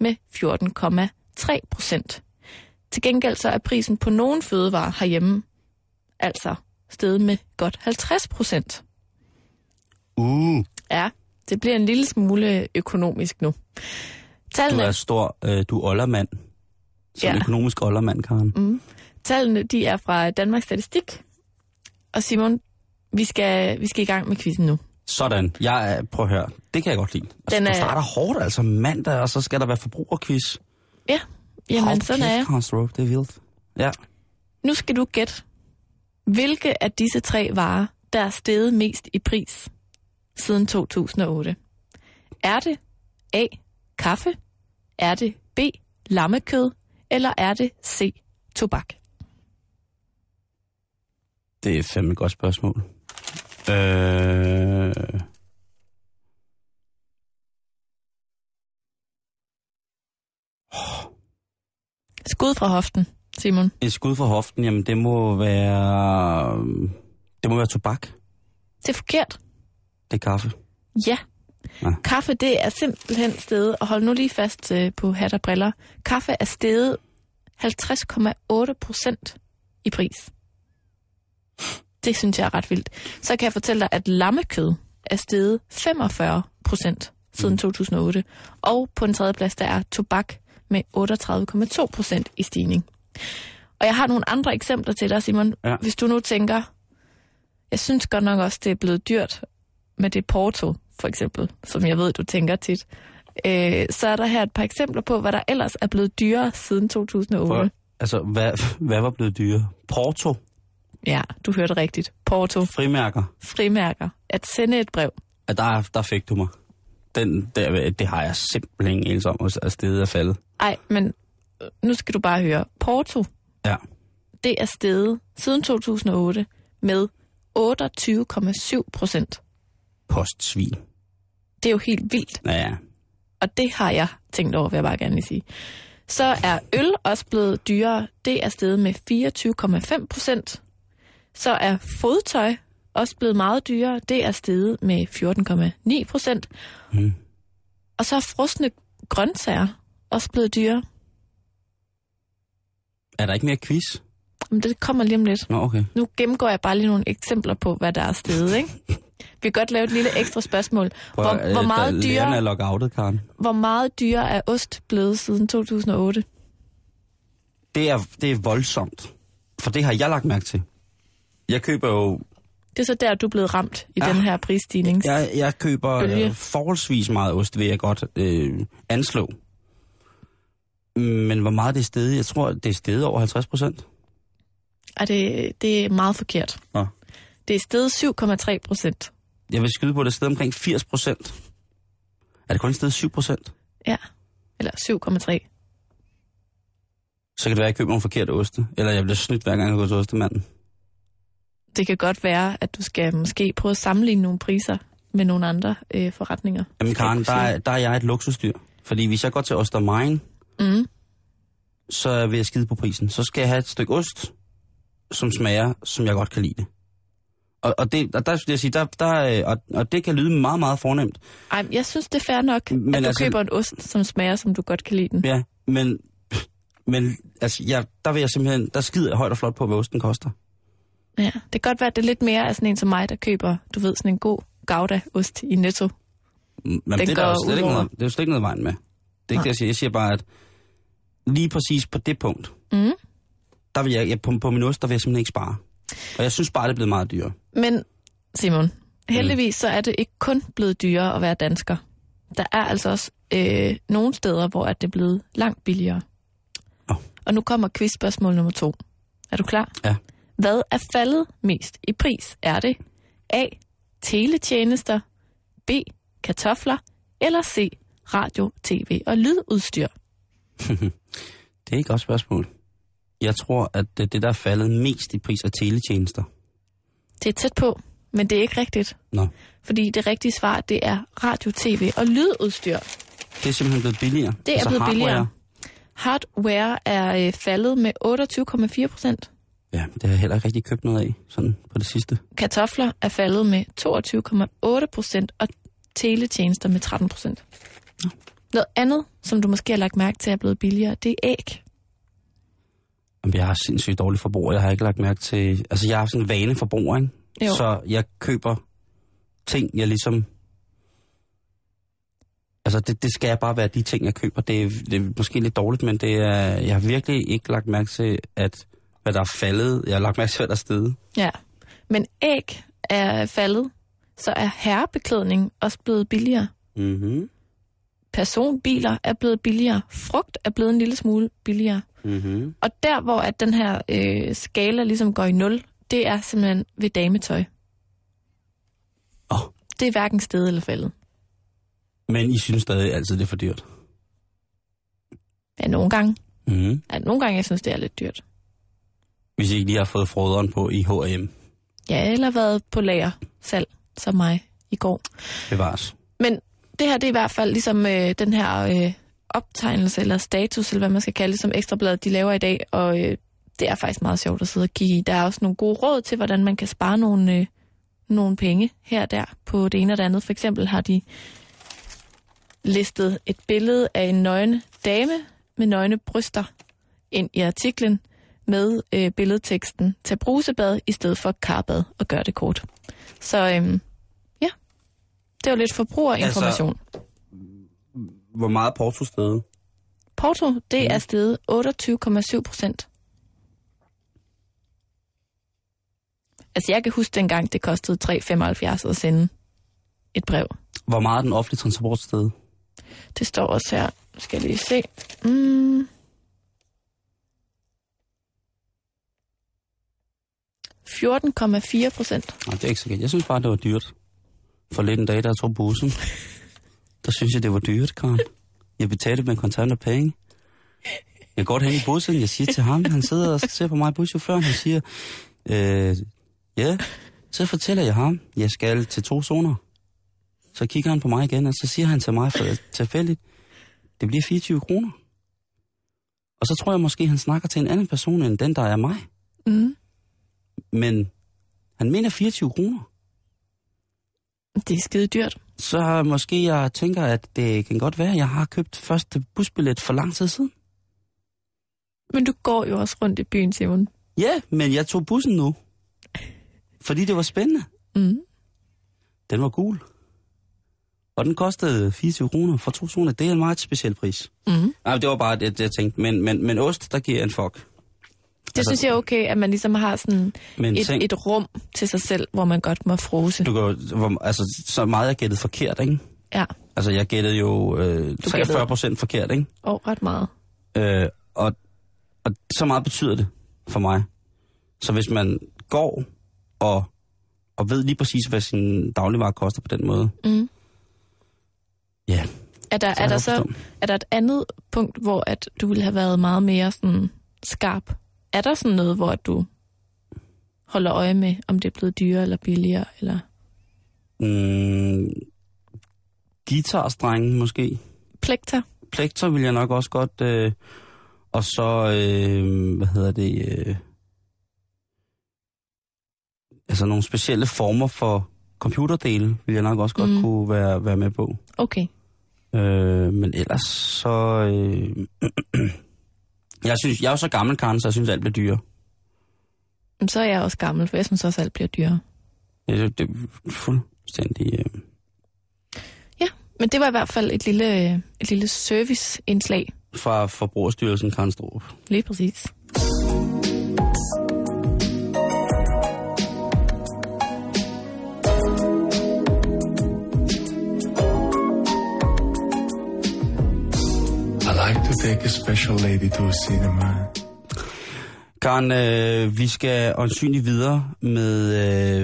Speaker 2: med 14,3 procent. Til gengæld så er prisen på nogle fødevarer herhjemme altså steget med godt 50 procent.
Speaker 4: Uh,
Speaker 2: Ja, det bliver en lille smule økonomisk nu.
Speaker 4: du
Speaker 2: Tallene,
Speaker 4: er stor, øh, du er oldermand. Som
Speaker 2: Ja.
Speaker 4: økonomisk oldermand, Karen.
Speaker 2: mm, tallene de er fra Danmarks Statistik. Og Simon, vi skal, vi skal i gang med quizzen nu.
Speaker 4: Sådan. Jeg er, prøv at høre. Det kan jeg godt lide. Altså,
Speaker 2: Den
Speaker 4: du
Speaker 2: er-
Speaker 4: starter hårdt, altså mandag, og så skal der være forbrugerquiz.
Speaker 2: Ja, jamen
Speaker 4: Hold
Speaker 2: sådan er
Speaker 4: kæft,
Speaker 2: jeg.
Speaker 4: Konstrup, det er vildt. Ja.
Speaker 2: Nu skal du gætte, hvilke af disse tre varer, der er steget mest i pris siden 2008. Er det A. Kaffe? Er det B. Lammekød? Eller er det C. Tobak?
Speaker 4: Det er fandme et godt spørgsmål. Øh...
Speaker 2: Skud fra hoften, Simon.
Speaker 4: Et skud for hoften, jamen det må være... Det må være tobak.
Speaker 2: Det er forkert.
Speaker 4: Det er kaffe.
Speaker 2: Ja.
Speaker 4: Ja.
Speaker 2: Kaffe, det er simpelthen steget, og hold nu lige fast øh, på hat og briller. Kaffe er steget 50,8 procent i pris. Det synes jeg er ret vildt. Så kan jeg fortælle dig, at lammekød er steget 45 procent siden 2008. Og på en tredje plads, der er tobak med 38,2 procent i stigning. Og jeg har nogle andre eksempler til dig, Simon.
Speaker 4: Ja.
Speaker 2: Hvis du nu tænker, jeg synes godt nok også, det er blevet dyrt med det Porto, for eksempel, som jeg ved, du tænker tit. Øh, så er der her et par eksempler på, hvad der ellers er blevet dyrere siden 2008.
Speaker 4: For, altså, hvad, hvad var blevet dyre? Porto,
Speaker 2: Ja, du hørte rigtigt. Porto,
Speaker 4: frimærker.
Speaker 2: frimærker, at sende et brev.
Speaker 4: Ja, der, der fik du mig. Den, der, det har jeg simpelthen anelse om, at stedet er faldet.
Speaker 2: Ej, men nu skal du bare høre. Porto,
Speaker 4: Ja.
Speaker 2: det er steget siden 2008 med 28,7 procent.
Speaker 4: Postsvin.
Speaker 2: Det er jo helt vildt,
Speaker 4: Ja, ja.
Speaker 2: og det har jeg tænkt over, vil jeg bare gerne lige sige. Så er øl også blevet dyrere. Det er steget med 24,5 procent. Så er fodtøj også blevet meget dyrere. Det er steget med 14,9 procent.
Speaker 4: Mm.
Speaker 2: Og så er frosne grøntsager også blevet dyrere.
Speaker 4: Er der ikke mere quiz?
Speaker 2: Men det kommer lige om lidt.
Speaker 4: Nå, okay.
Speaker 2: Nu gennemgår jeg bare lige nogle eksempler på, hvad der er stedet, ikke? Vi kan godt lave et lille ekstra spørgsmål.
Speaker 4: Prøv,
Speaker 2: Hvor,
Speaker 4: øh,
Speaker 2: hvor, meget dyrere,
Speaker 4: er lockoutet, Karen.
Speaker 2: hvor meget dyrere er ost blevet siden 2008?
Speaker 4: Det er, det er voldsomt. For det har jeg lagt mærke til. Jeg køber jo
Speaker 2: Det er så der, du er blevet ramt i
Speaker 4: Ja.
Speaker 2: den her prisstigning.
Speaker 4: Jeg, jeg køber øh, forholdsvis meget ost, vil jeg godt øh, anslå. Men hvor meget det er stedet? Jeg tror, det er stedet over 50 procent.
Speaker 2: Og det, det er meget forkert.
Speaker 4: Nå.
Speaker 2: Det er steget 7,3 procent.
Speaker 4: Jeg vil skyde på, at det er stedet omkring 80 procent. Er det kun stedet 7 procent?
Speaker 2: Ja, eller 7,3.
Speaker 4: Så kan det være, at jeg køber nogle forkerte oste. Eller jeg bliver snydt, hver gang jeg går til ostemanden.
Speaker 2: Det kan godt være, at du skal måske prøve at sammenligne nogle priser med nogle andre øh, forretninger.
Speaker 4: Jamen Karen, der er, der er jeg et luksusdyr. Fordi hvis jeg går til Ostermein,
Speaker 2: Mm.
Speaker 4: så vil jeg skide på prisen. Så skal jeg have et stykke ost, som smager, som jeg godt kan lide det. Og, og, det, og der vil jeg sige, der, der, øh, og, og det kan lyde meget, meget fornemt.
Speaker 2: Ej, jeg synes, det er fair nok,
Speaker 4: Men
Speaker 2: Men at du
Speaker 4: altså-
Speaker 2: køber en ost, som smager, som du godt kan lide den.
Speaker 4: Ja, men, men altså, jeg, der vil jeg simpelthen, der skider jeg højt og flot på, hvad osten koster.
Speaker 2: Ja, det kan godt være, at det er lidt mere af sådan en som mig, der køber, du ved, sådan en god Gouda-ost i Netto.
Speaker 4: Men
Speaker 2: Den
Speaker 4: det, er jo slet ikke noget, det er jo slet ikke noget vejen med. Det er ikke
Speaker 2: Nej.
Speaker 4: det, jeg siger. Jeg siger bare, at lige præcis på det punkt,
Speaker 2: Mm.
Speaker 4: der vil jeg, jeg på, på min ost, der vil jeg simpelthen ikke spare. Og jeg synes bare, det er blevet meget dyrere.
Speaker 2: Men Simon, heldigvis så er det ikke kun blevet dyrere at være dansker. Der er altså også øh, nogle steder, hvor at det er blevet langt billigere.
Speaker 4: Åh.
Speaker 2: Og nu kommer quizspørgsmål nummer to. Er du klar?
Speaker 4: Ja.
Speaker 2: Hvad er faldet mest i pris? Er det A. Teletjenester, B. Kartofler eller C. Radio, tv og lydudstyr?
Speaker 4: Det er ikke et godt spørgsmål. Jeg tror, at det, det der er faldet mest i pris af teletjenester.
Speaker 2: Det er tæt på, men det er ikke rigtigt.
Speaker 4: Nå,
Speaker 2: Fordi det rigtige svar, det er radio, tv og lydudstyr.
Speaker 4: det er simpelthen blevet billigere.
Speaker 2: Det er
Speaker 4: altså
Speaker 2: blevet
Speaker 4: hardware.
Speaker 2: billigere. Hardware er øh, faldet med 28,4 procent.
Speaker 4: Ja, det har jeg heller ikke rigtig købt noget af, sådan på det sidste.
Speaker 2: Kartofler er faldet med 22,8 procent, og teletjenester med 13 procent. Noget andet, som du måske har lagt mærke til, er blevet billigere, det er æg.
Speaker 4: Jamen, jeg har sindssygt dårlig forbrug. Jeg har ikke lagt mærke til... Altså, jeg har sådan en vaneforbrug, ikke?
Speaker 2: Jo.
Speaker 4: Så jeg køber ting, jeg ligesom... Altså, det, det skal bare være de ting, jeg køber. Det er, det er måske lidt dårligt, men det er, jeg har virkelig ikke lagt mærke til, at hvad der er faldet. Jeg har lagt mærke til, hvad der er steget.
Speaker 2: Ja, men æg er faldet, så er herrebeklædning også blevet billigere.
Speaker 4: Mhm.
Speaker 2: Personbiler er blevet billigere. Frugt er blevet en lille smule billigere.
Speaker 4: Mhm.
Speaker 2: Og der, hvor at den her øh, skala ligesom går i nul, det er simpelthen ved dametøj.
Speaker 4: Åh.
Speaker 2: Det er hverken sted eller faldet.
Speaker 4: Men I synes stadig altid, det er for dyrt.
Speaker 2: Ja, nogle gange.
Speaker 4: Mhm.
Speaker 2: Ja, nogle gange, jeg synes, det er lidt dyrt.
Speaker 4: Hvis I ikke lige har fået froderen på i H&M.
Speaker 2: Ja, eller været på lager salg, som mig i går.
Speaker 4: Bevares.
Speaker 2: Men det her, det er i hvert fald ligesom øh, den her øh, optegnelse, eller status, eller hvad man skal kalde det, som Ekstrabladet de laver i dag. Og øh, det er faktisk meget sjovt at sidde og kigge i. Der er også nogle gode råd til, hvordan man kan spare nogle, øh, nogle penge her og der på det ene og det andet. For eksempel har de listet et billede af en nøgne dame med nøgne bryster ind i artiklen med øh, billedteksten Tag brusebad i stedet for karbad og gør det kort. Så øhm, det var lidt forbrugerinformation. Altså...
Speaker 4: Hvor meget er Porto stedet?
Speaker 2: Porto, det
Speaker 4: Mm.
Speaker 2: er steget 28,7 procent. Altså jeg kan huske dengang, det kostede 3,75 at sende et brev.
Speaker 4: Hvor meget er den offentlige transport stedet?
Speaker 2: Det står også her. Skal jeg lige se. Mm. 14,4 procent.
Speaker 4: Nej, det er ikke så galt. Jeg synes bare, det var dyrt. For lidt en dag, da jeg tog bussen. Der synes jeg, det var dyrt, Karen. Jeg betalte med kontanter penge. Jeg går hen i bussen, jeg siger til ham, han sidder og ser på mig, buschaufføren, han siger, øh, Ja, så fortæller jeg ham, jeg skal til to zoner. Så kigger han på mig igen, og så siger han til mig for tilfældigt, det bliver 24 kroner. Og så tror jeg måske, han snakker til en anden person, end den, der er mig.
Speaker 2: Mm.
Speaker 4: Men han mener 24 kroner.
Speaker 2: Det er skide dyrt.
Speaker 4: Så måske jeg tænker, at det kan godt være, at jeg har købt første busbillet for lang tid siden.
Speaker 2: Men du går jo også rundt i byen, Simon.
Speaker 4: Ja, men jeg tog bussen nu. Fordi det var spændende.
Speaker 2: Mm.
Speaker 4: Den var gul. Og den kostede 24 kroner for to zoner. Det er en meget speciel pris.
Speaker 2: Mm.
Speaker 4: Nej, det var bare det, jeg tænkte. Men, men, men ost, der giver en fuck.
Speaker 2: Det
Speaker 4: Altså-
Speaker 2: synes jeg er okay, at man ligesom har sådan
Speaker 4: Men
Speaker 2: et,
Speaker 4: tænk,
Speaker 2: et rum til sig selv, hvor man godt må frose.
Speaker 4: du jo- hvor, altså, så meget jeg gættede forkert, ikke?
Speaker 2: Ja,
Speaker 4: Altså, jeg gættede jo øh, 43 procent forkert, ikke?
Speaker 2: og ret meget.
Speaker 4: Øh, og, og så meget betyder det for mig. Så hvis man går og, og ved lige præcis, hvad sin dagligvarer koster på den måde,
Speaker 2: Mm.
Speaker 4: ja,
Speaker 2: Er der,
Speaker 4: så
Speaker 2: er, der så, er der et andet punkt, hvor at du ville have været meget mere sådan skarp? Er der sådan noget, hvor du holder øje med, om det er blevet dyrere eller billigere? Eller?
Speaker 4: Mm, guitarstrenge måske.
Speaker 2: Plekter?
Speaker 4: Plekter vil jeg nok også godt. Øh, og så, øh, hvad hedder det? Øh, altså nogle specielle former for computerdele vil jeg nok også godt
Speaker 2: Mm.
Speaker 4: kunne være, være med på.
Speaker 2: Okay.
Speaker 4: Øh, men ellers så... Øh, jeg, synes, jeg er jo så gammel, Karen, så jeg synes, alt bliver dyre.
Speaker 2: Men så er jeg også gammel, for jeg synes også, alt bliver dyrere.
Speaker 4: Det, det er fuldstændig... Øh,
Speaker 2: Men det var i hvert fald et lille, et lille serviceindslag.
Speaker 4: fra Forbrugerstyrelsen, Karen Strup.
Speaker 2: Lige præcis.
Speaker 5: Take a special lady to a cinema.
Speaker 4: Karen, øh, vi skal åndsynligt videre med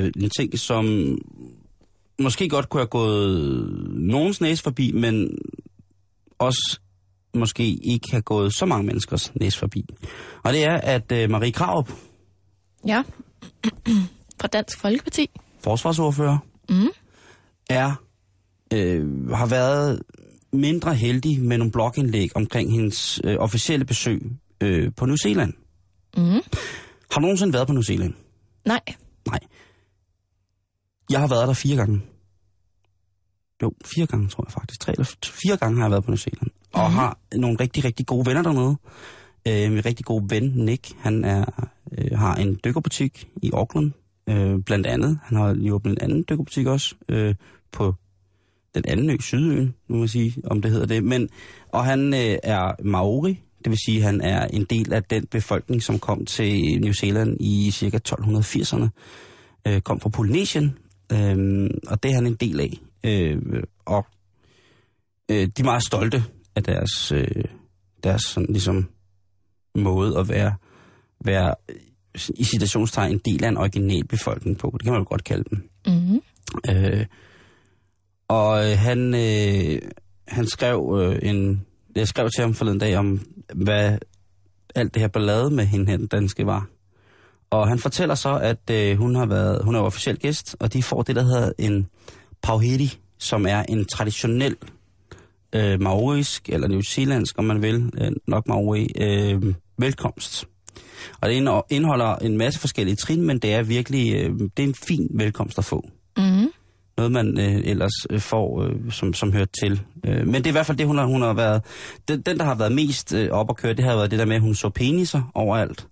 Speaker 4: øh, en ting, som måske godt kunne have gået nogens næse forbi, men også måske ikke have gået så mange menneskers næse forbi. Og det er, at øh, Marie Krav,
Speaker 2: Ja. Fra Dansk Folkeparti.
Speaker 4: forsvarsordfører,
Speaker 2: Mm.
Speaker 4: er, øh, har været mindre heldig med nogle blogindlæg omkring hendes øh, officielle besøg øh, på New Zealand.
Speaker 2: Mm.
Speaker 4: Har du nogensinde været på New Zealand?
Speaker 2: Nej.
Speaker 4: Jeg har været der fire gange. Jo, fire gange tror jeg faktisk. Tre eller fire gange har jeg været på New Zealand. Og
Speaker 2: Mhm.
Speaker 4: har nogle rigtig, rigtig gode venner dernede. Øh, min rigtig gode ven, Nick, han er, øh, har en dykkerbutik i Auckland, øh, blandt andet. Han har lige åbnet en anden dykkerbutik også, øh, på den anden ø, Sydøen, nu må jeg sige, om det hedder det. Men, og han øh, er maori, det vil sige, at han er en del af den befolkning, som kom til New Zealand i cirka 1280'erne. Øh, kom fra Polynesien, øh, og det er han en del af. Øh, og øh, de er meget stolte af deres, øh, deres sådan, ligesom, måde at være, være i citationstegn en del af en original befolkning på. Det kan man jo godt kalde dem.
Speaker 2: Mm.
Speaker 4: Øh, og øh, han, øh, han skrev øh, en... Jeg skrev til ham forleden dag om, hvad alt det her ballade med hende her, den danske, var. Og han fortæller så, at øh, hun har været, hun er officiel gæst, og de får det, der hedder en pauheri, som er en traditionel øh, maorisk, eller newzealandsk, om man vil, øh, nok maori, øh, velkomst. Og det indeholder en masse forskellige trin, men det er virkelig, øh, det er en fin velkomst at få
Speaker 2: Mm
Speaker 4: noget, man øh, ellers øh, får, øh, som, som hører til. Øh, men det er i hvert fald det, hun har, hun har været... Den, den, der har været mest øh, op at køre, det har været det der med, at hun så peniser overalt.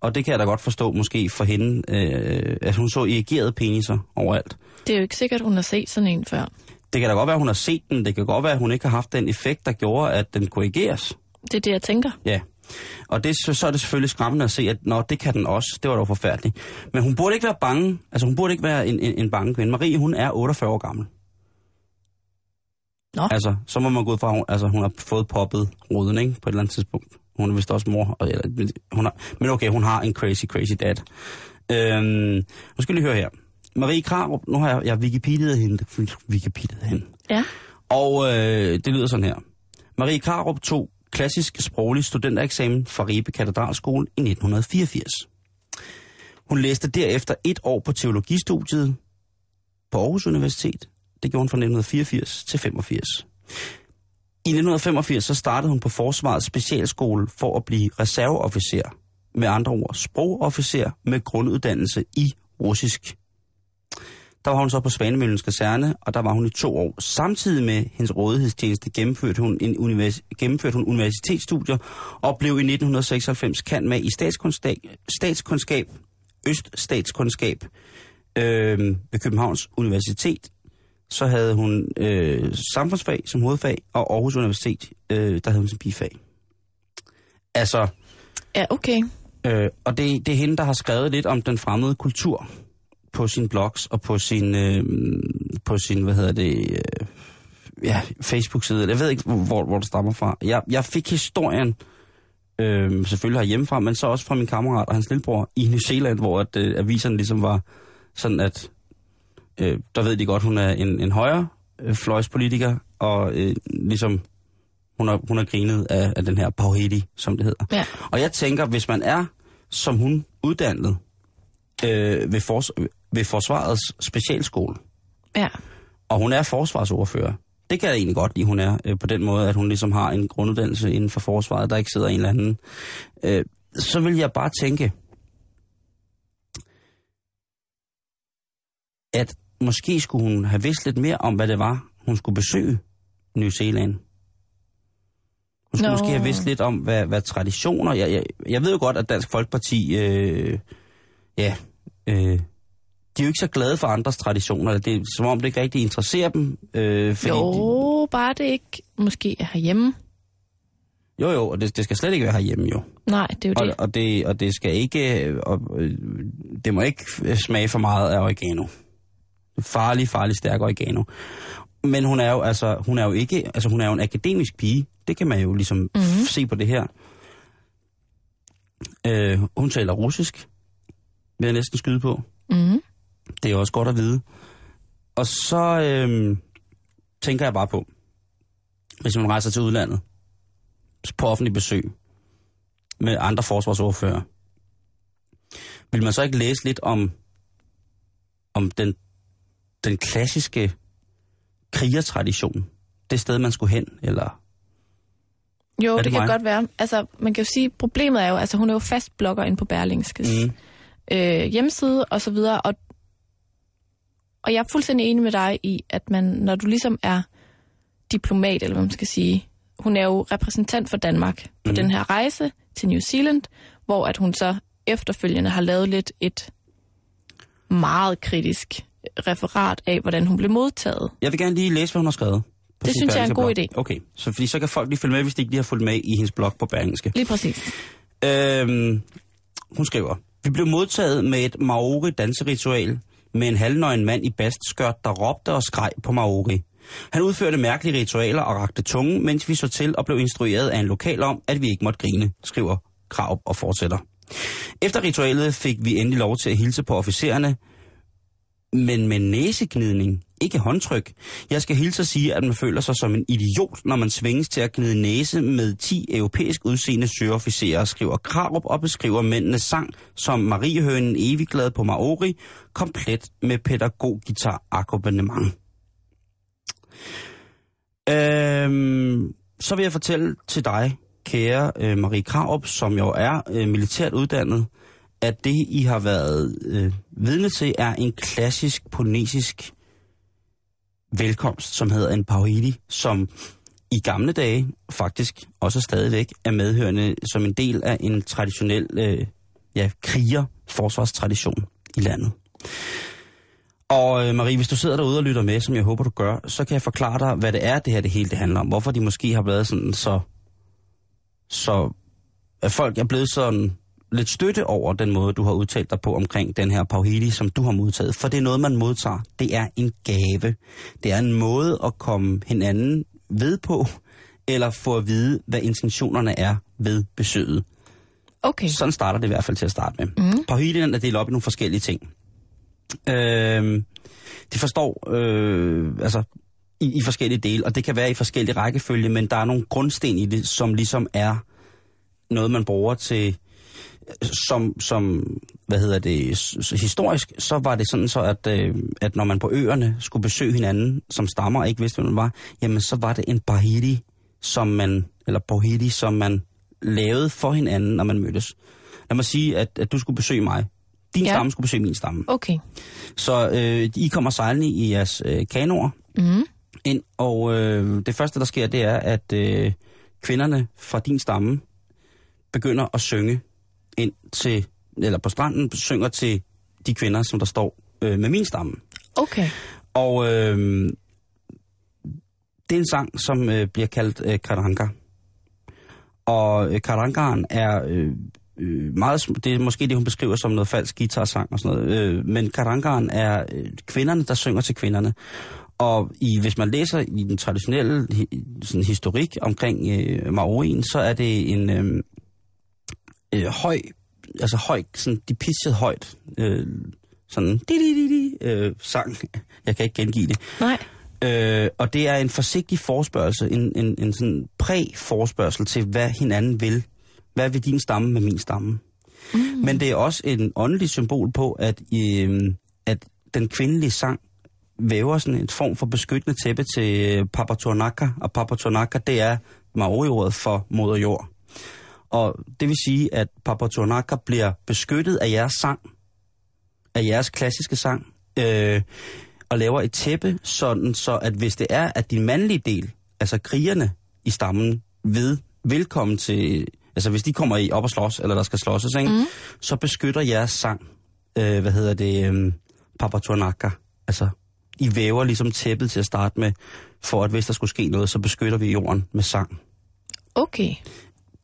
Speaker 4: Og det kan jeg da godt forstå måske for hende, øh, at hun så erigerede peniser overalt.
Speaker 2: Det er jo ikke sikkert, hun har set sådan en før.
Speaker 4: Det kan da godt være, at hun har set den. Det kan godt være, at hun ikke har haft den effekt, der gjorde, at den korrigeres.
Speaker 2: Det er det, jeg tænker.
Speaker 4: Ja. Og det, så, så er det selvfølgelig skræmmende at se, at nå, det kan den også. Det var dog forfærdeligt. Men hun burde ikke være bange. Altså, hun burde ikke være en, en, en bange kvinde. Marie, hun er 48 år gammel.
Speaker 2: Nå.
Speaker 4: Altså, så må man gå ud fra, at hun, altså, hun har fået poppet ruden, ikke? På et eller andet tidspunkt. Hun er vist også mor. og- Eller, hun har, men okay, hun har en crazy, crazy dad. Øhm, nu skal vi lige høre her. Marie Krarup, nu har jeg, jeg Wikipedia'et hende. Wikipedia'et hende.
Speaker 2: Ja.
Speaker 4: Og øh, det lyder sådan her. Marie Krarup tog klassisk sproglig studentereksamen fra Ribe Katedralskole i 1984. Hun læste derefter et år på teologistudiet på Aarhus Universitet. Det gjorde hun fra 1984 til 85. I 1985 så startede hun på Forsvarets specialskole for at blive reserveofficer. Med andre ord, sprogofficer med grunduddannelse i russisk. Der var hun så på Svanemøllens kaserne, og der var hun i to år. Samtidig med hendes rådighedstjeneste gennemførte hun, en univers, gennemførte hun universitetsstudier og blev i 1996 kendt med i statskundskab, statskundskab øststatskundskab øh, ved Københavns Universitet. Så havde hun øh, samfundsfag som hovedfag, og Aarhus Universitet, øh, der havde hun som bifag. Altså,
Speaker 2: Ja, okay.
Speaker 4: Øh, og det, det er hende, der har skrevet lidt om den fremmede kultur på sin blogs og på sin, øh, på sin hvad hedder det, øh, ja, Facebook-side. Jeg ved ikke, hvor, hvor det stammer fra. Jeg, jeg fik historien, øh, selvfølgelig herhjemmefra, men så også fra min kammerat og hans lillebror i New Zealand, hvor at, øh, aviserne ligesom var sådan, at øh, der ved de godt, hun er en, en højre øh, fløjspolitiker, og øh, ligesom hun har, hun har grinet af, af den her Pauhedi, som det hedder.
Speaker 2: Ja.
Speaker 4: Og jeg tænker, hvis man er, som hun, uddannet øh, ved, fors- ved Forsvarets specialskole,
Speaker 2: Ja.
Speaker 4: og hun er forsvarsordfører, det kan jeg egentlig godt lide, hun er øh, på den måde, at hun ligesom har en grunduddannelse inden for forsvaret, der ikke sidder en eller anden. Øh, så vil jeg bare tænke, at måske skulle hun have vidst lidt mere om, hvad det var, hun skulle besøge New Zealand. Hun skulle
Speaker 2: Nå.
Speaker 4: måske have vidst lidt om, hvad, hvad traditioner... Jeg, jeg, jeg ved jo godt, at Dansk Folkeparti... Øh, ja, øh, de er jo ikke så glade for andres traditioner. Det er som om, det ikke rigtig interesserer dem. Øh, fordi De,
Speaker 2: Jo, bare det ikke måske er herhjemme.
Speaker 4: jo, jo, og det, det skal slet ikke være herhjemme, jo.
Speaker 2: Nej, det er jo
Speaker 4: Og,
Speaker 2: det.
Speaker 4: og, det, og det skal ikke... øh, Og, øh, det må ikke smage for meget af oregano. Farlig, farlig stærk oregano. Men hun er jo altså, hun er jo ikke, altså hun er jo en akademisk pige. Det kan man jo ligesom
Speaker 2: Mhm.
Speaker 4: mm-hmm. se på det her. Øh, hun taler russisk, vil jeg næsten skyde på.
Speaker 2: Mm.
Speaker 4: Det er også godt at vide. Og så øh, tænker jeg bare på, hvis man rejser til udlandet, på offentlig besøg, med andre forsvarsordfører, vil man så ikke læse lidt om, om den, den klassiske krigertradition? Det sted, man skulle hen, eller...
Speaker 2: Jo, det,
Speaker 4: det
Speaker 2: det kan
Speaker 4: mig?
Speaker 2: godt være. Altså, man kan jo sige, problemet er jo, altså hun er jo fast blogger inde på Berlingskes
Speaker 4: Mm.
Speaker 2: Mm. øh, hjemmeside og så videre, og, og jeg er fuldstændig enig med dig i, at man, når du ligesom er diplomat, eller hvad man skal sige, hun er jo repræsentant for Danmark på
Speaker 4: Mhm.
Speaker 2: den her rejse til New Zealand, hvor at hun så efterfølgende har lavet lidt et meget kritisk referat af, hvordan hun blev modtaget.
Speaker 4: Jeg vil gerne lige læse, hvad hun har skrevet.
Speaker 2: Det synes jeg er en god
Speaker 4: blog. Okay, så, fordi så kan folk lige følge med, hvis de ikke lige har fulgt med i hendes blog på Berlingske.
Speaker 2: Lige præcis.
Speaker 4: Øhm, hun skriver, vi blev modtaget med et maori danseritual med en halvnøgen mand i bastskørt, der råbte og skreg på maori. Han udførte mærkelige ritualer og rakte tungen, mens vi så til og blev instrueret af en lokal om, at vi ikke måtte grine, skriver Krav og fortsætter. Efter ritualet fik vi endelig lov til at hilse på officererne, men med næsegnidning, ikke håndtryk. Jeg skal hilse at sige, at man føler sig som en idiot, når man svinges til at gnide næse med 10 europæisk udseende søofficerer, skriver Krarup og beskriver mændenes sang som Mariehønen evigglad på Maori, komplet med pædagoggitar akkompagnement. Øhm, så vil jeg fortælle til dig, kære øh, Marie Krarup, som jo er øh, militært uddannet, at det, I har været øh, vidne til, er en klassisk polynesisk velkomst, som hedder en pauhidi, som i gamle dage faktisk også stadigvæk er medhørende som en del af en traditionel øh, ja, kriger-forsvarstradition i landet. Og øh, Marie, hvis du sidder derude og lytter med, som jeg håber, du gør, så kan jeg forklare dig, hvad det er, det her det hele det handler om. Hvorfor de måske har været sådan så... Så at folk er blevet sådan lidt støtte over den måde, du har udtalt dig på omkring den her Pauhidi, som du har modtaget. For det er noget, man modtager. Det er en gave. Det er en måde at komme hinanden ved på, eller få at vide, hvad intentionerne er ved besøget.
Speaker 2: Okay.
Speaker 4: Sådan starter det i hvert fald til at starte med. Mm. Pauhidien er delt op i nogle forskellige ting. Øh, de forstår øh, altså i, i forskellige dele, og det kan være i forskellige rækkefølge, men der er nogle grundsten i det, som ligesom er noget, man bruger til som, som hvad hedder det, historisk, så var det sådan så, at, øh, at når man på øerne skulle besøge hinanden, som stammer og ikke vidste, hvem man var, jamen så var det en bahidi, som man, eller bohidi, som man lavede for hinanden, når man mødtes. Lad mig sige, at, at du skulle besøge mig. Din
Speaker 2: ja.
Speaker 4: stamme skulle besøge min stamme.
Speaker 2: Okay.
Speaker 4: Så øh, I kommer sejlende i jeres øh, kanoer
Speaker 2: Mm.
Speaker 4: ind, og øh, det første, der sker, det er, at øh, kvinderne fra din stamme begynder at synge ind til, eller på stranden, synger til de kvinder, som der står øh, med min stamme.
Speaker 2: Okay.
Speaker 4: Og øh, det er en sang, som øh, bliver kaldt øh, Karanga. Og øh, Karangaen er øh, øh, meget, det er måske det, hun beskriver som noget falsk guitarsang og sådan noget, øh, men Karangaen er øh, kvinderne, der synger til kvinderne. Og i, hvis man læser i den traditionelle sådan historik omkring øh, Maorien, så er det en øh, øh, høj, altså høj, sådan de pitchet højt, øh, sådan di di di di øh, sang. Jeg kan ikke gengive det.
Speaker 2: Nej.
Speaker 4: Øh, og det er en forsigtig forspørgsel, en, en, en sådan præ-forspørgsel til, hvad hinanden vil. Hvad vil din stamme med min stamme? Mm. Men det er også en åndelig symbol på, at, øh, at den kvindelige sang væver sådan en form for beskyttende tæppe til Papatornaka, og Papatornaka, det er maori-ordet for moder jord. Og det vil sige, at Papatornaka bliver beskyttet af jeres sang, af jeres klassiske sang, øh, og laver et tæppe, sådan så at hvis det er, at din mandlige del, altså krigerne i stammen, ved velkommen til, altså hvis de kommer i op og slås, eller der skal slåsses, ikke? Mm. så beskytter jeres sang, øh, hvad hedder det, øh, Papatornaka, altså I væver ligesom tæppet til at starte med, for at hvis der skulle ske noget, så beskytter vi jorden med sang.
Speaker 2: Okay.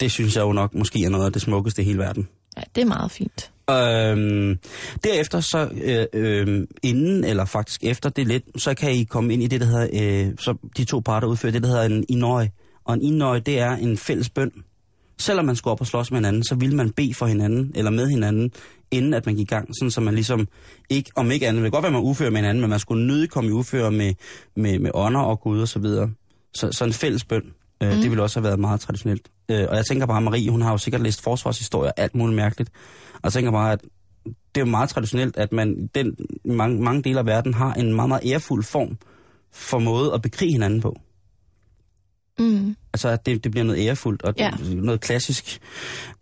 Speaker 4: Det synes jeg jo nok måske er noget af det smukkeste i hele verden.
Speaker 2: Ja, det er meget fint.
Speaker 4: Øhm, derefter så, øh, øh, inden eller faktisk efter det lidt, så kan I komme ind i det, der hedder, øh, så de to parter udfører det, der hedder en inøj. Og en inøj, det er en fælles bøn. Selvom man skulle op og slås med hinanden, så vil man bede for hinanden, eller med hinanden, inden at man gik i gang, sådan så man ligesom ikke, om ikke andet, det kan godt være, man udfører med hinanden, men man skulle nødig komme i udføre med, med, med ånder og Gud og så videre. Så, så en fælles bøn, øh, mm. det ville også have været meget traditionelt. Øh, og jeg tænker bare, Marie, hun har jo sikkert læst forsvarshistorie og alt muligt mærkeligt. Og jeg tænker bare, at det er jo meget traditionelt, at man i den, mange, mange dele af verden har en meget, meget ærefuld form for måde at bekrige hinanden på.
Speaker 2: Mm.
Speaker 4: Altså, at det, det bliver noget ærefuldt og
Speaker 2: Ja.
Speaker 4: noget klassisk.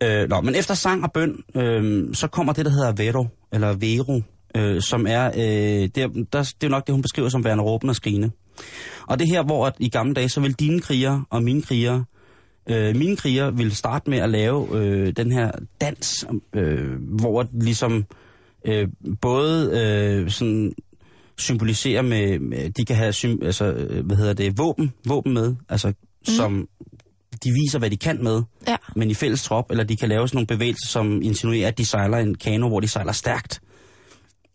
Speaker 4: Øh, nå, men efter sang og bøn, øh, så kommer det, der hedder vero, eller vero, øh, som er, øh, det, er der, det er nok det, hun beskriver som værende råben og skrigende. Og det er her, hvor at i gamle dage, så vil dine krigere og mine krigere, øh, mine krigere vil starte med at lave øh, den her dans, øh, hvor det ligesom øh, både øh, sådan symboliserer med, med de kan have sym, altså, øh, hvad hedder det, våben, våben med, altså mm. som de viser, hvad de kan med,
Speaker 2: Ja.
Speaker 4: men i fælles trop, eller de kan lave sådan nogle bevægelser, som insinuerer, at de sejler en kano, hvor de sejler stærkt.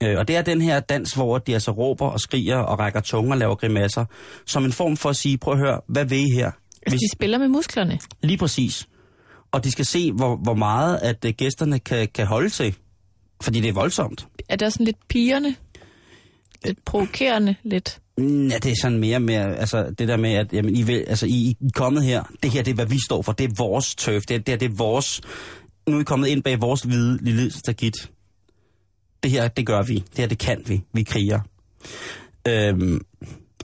Speaker 4: Øh, og det er den her dans, hvor de altså råber og skriger og rækker tunge og laver grimasser, som en form for at sige, prøv at høre, hvad vil I her?
Speaker 2: Altså, de spiller med musklerne.
Speaker 4: Lige præcis. Og de skal se, hvor, hvor meget at øh, gæsterne kan, kan holde til. Fordi det er voldsomt.
Speaker 2: Er der sådan lidt pigerne? Lidt provokerende, lidt.
Speaker 4: Mm, Ja, det er sådan mere med, altså det der med, at jamen, I, vil, altså, I, I er kommet her, det her det er, hvad vi står for, det er vores turf, det, er- det, er, det er vores, nu er I kommet ind bag vores hvide lille stagit. Det her, det gør vi, det her, det kan vi, vi kriger. Øhm,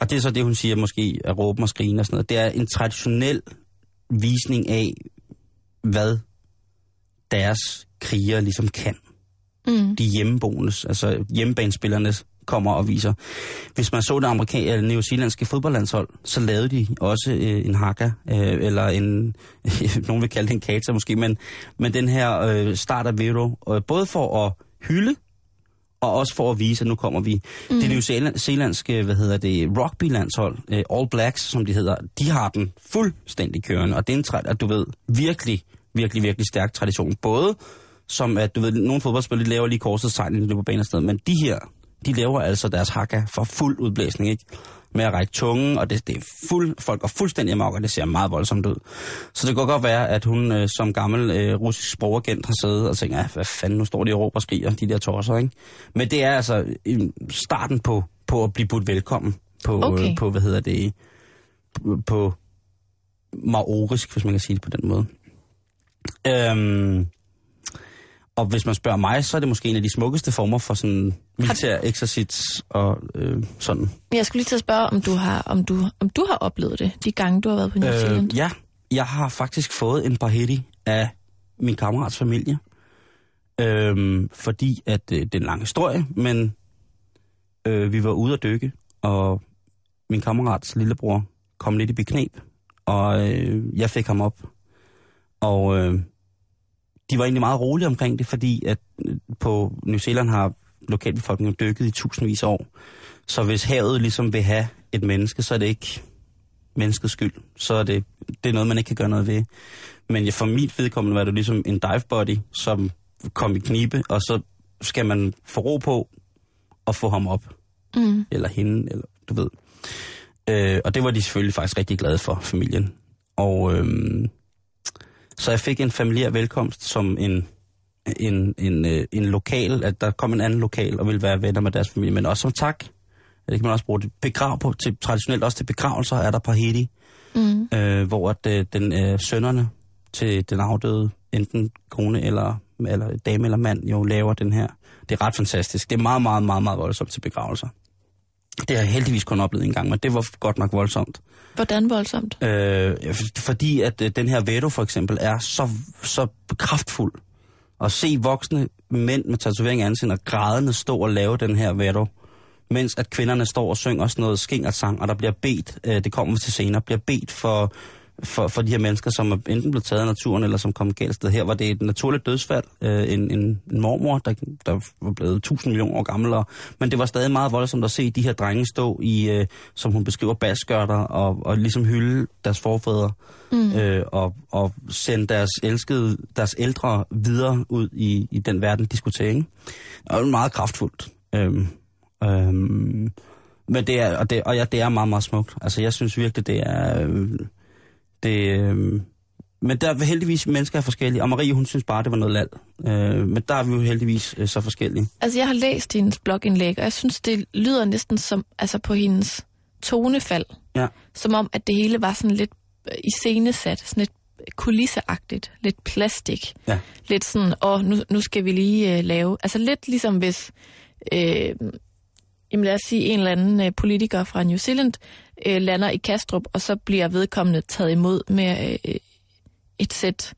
Speaker 4: og det er så det, hun siger, måske at råbe og skrige og sådan noget. Det er en traditionel visning af, hvad deres kriger ligesom kan
Speaker 2: Mm.
Speaker 4: de hjemmeboende, altså hjemmebanespillerne kommer og viser. Hvis man så det amerikanske eller neozealandske fodboldlandshold, så lavede de også øh, en haka, øh, eller en, nogen vil kalde det en kata måske, men, men den her øh, start af Vero, øh, både for at hylde, og også for at vise, at nu kommer vi. Mm. Det neozealandske, hvad hedder det, rugby-landshold, øh, All Blacks, som de hedder, de har den fuldstændig kørende, og det er en, at du ved, virkelig, virkelig, virkelig stærk tradition. Både som at, du ved, nogle fodboldspillere laver lige korset sejl, inden de løber på banen afsted, men de her, de laver altså deres hakka for fuld udblæsning, ikke? Med at række tungen, og det, det er fuld, folk går fuldstændig amok, og det ser meget voldsomt ud. Så det kan godt være, at hun øh, som gammel øh, russisk sprogagent har siddet og tænkt, ja, hvad fanden, nu står de og råber og skriger, de der tosser, ikke? Men det er altså øh, starten på, på at blive budt velkommen på,
Speaker 2: Okay.
Speaker 4: øh, på hvad hedder det, på, på maorisk, hvis man kan sige det på den måde. Øhm, og hvis man spørger mig, så er det måske en af de smukkeste former for sådan militær exercits og øh, sådan.
Speaker 2: Jeg skulle lige til at spørge, om du har, om du, om du har oplevet det, de gange, du har været på New Zealand.
Speaker 4: Øh, ja, jeg har faktisk fået en Baheti af min kammerats familie. Øhm, fordi at øh, det er en lang historie, men øh, vi var ude at dykke, og min kammerats lillebror kom lidt i beknep, og øh, jeg fik ham op. Og øh, de var egentlig meget rolige omkring det, fordi at øh, på New Zealand har lokalbefolkningen dykket i tusindvis af år. Så hvis havet ligesom vil have et menneske, så er det ikke menneskets skyld. Så er det, det er noget, man ikke kan gøre noget ved. Men for mit vedkommende var det ligesom en dive body, som kom i knibe, og så skal man få ro på og få ham op.
Speaker 2: Mm.
Speaker 4: Eller hende, eller du ved. Øh, og det var de selvfølgelig faktisk rigtig glade for, familien. Og øh, så jeg fik en familiær velkomst som en, en, en, øh, en lokal, at der kom en anden lokal og ville være venner med deres familie, men også som tak. Det kan man også bruge det. Begrav på, til, traditionelt også til begravelser er der Pahedi,
Speaker 2: Mm.
Speaker 4: øh, hvor at, øh, den, øh, sønnerne til den afdøde, enten kone eller, eller dame eller mand, jo laver den her. Det er ret fantastisk. Det er meget, meget, meget, meget voldsomt til begravelser. Det har jeg heldigvis kun oplevet en gang, men det var godt nok voldsomt.
Speaker 2: Hvordan voldsomt?
Speaker 4: Øh, fordi at øh, den her veto for eksempel er så, så kraftfuld. At se voksne mænd med tatovering af ansigtet og grædende stå og lave den her veto, mens at kvinderne står og synger sådan noget skingersang, og der bliver bedt, øh, det kommer vi til senere, bliver bedt for, for, for de her mennesker, som enten blevet taget af naturen, eller som kom galt sted. Her var det et naturligt dødsfald. Øh, en, en, en mormor, der, der var blevet 1000 millioner år gammel, og, men det var stadig meget voldsomt at se de her drenge stå i, øh, som hun beskriver, basskørter, og, og ligesom hylde deres forfædre, mm. øh, og, og sende deres elskede, deres ældre videre ud i, i den verden, de skulle tage. Ikke? Og det var meget kraftfuldt. Øhm, øhm, men det er, og, det, og ja, det er meget, meget smukt. Altså, jeg synes virkelig, det er... Øh, det, øh, men der er heldigvis mennesker er forskellige, og Marie, hun synes bare, det var noget lald. Øh, men der er vi jo heldigvis øh, så forskellige.
Speaker 2: Altså, jeg har læst hendes blogindlæg, og jeg synes, det lyder næsten som altså på hendes tonefald.
Speaker 4: Ja.
Speaker 2: Som om, at det hele var sådan lidt øh, iscenesat, sådan lidt kulisseagtigt, lidt plastik.
Speaker 4: Ja.
Speaker 2: Lidt sådan, åh, nu, nu skal vi lige øh, lave... Altså lidt ligesom hvis, øh, jamen lad os sige, en eller anden øh, politiker fra New Zealand øh, lander i Kastrup, og så bliver vedkommende taget imod med øh, et sæt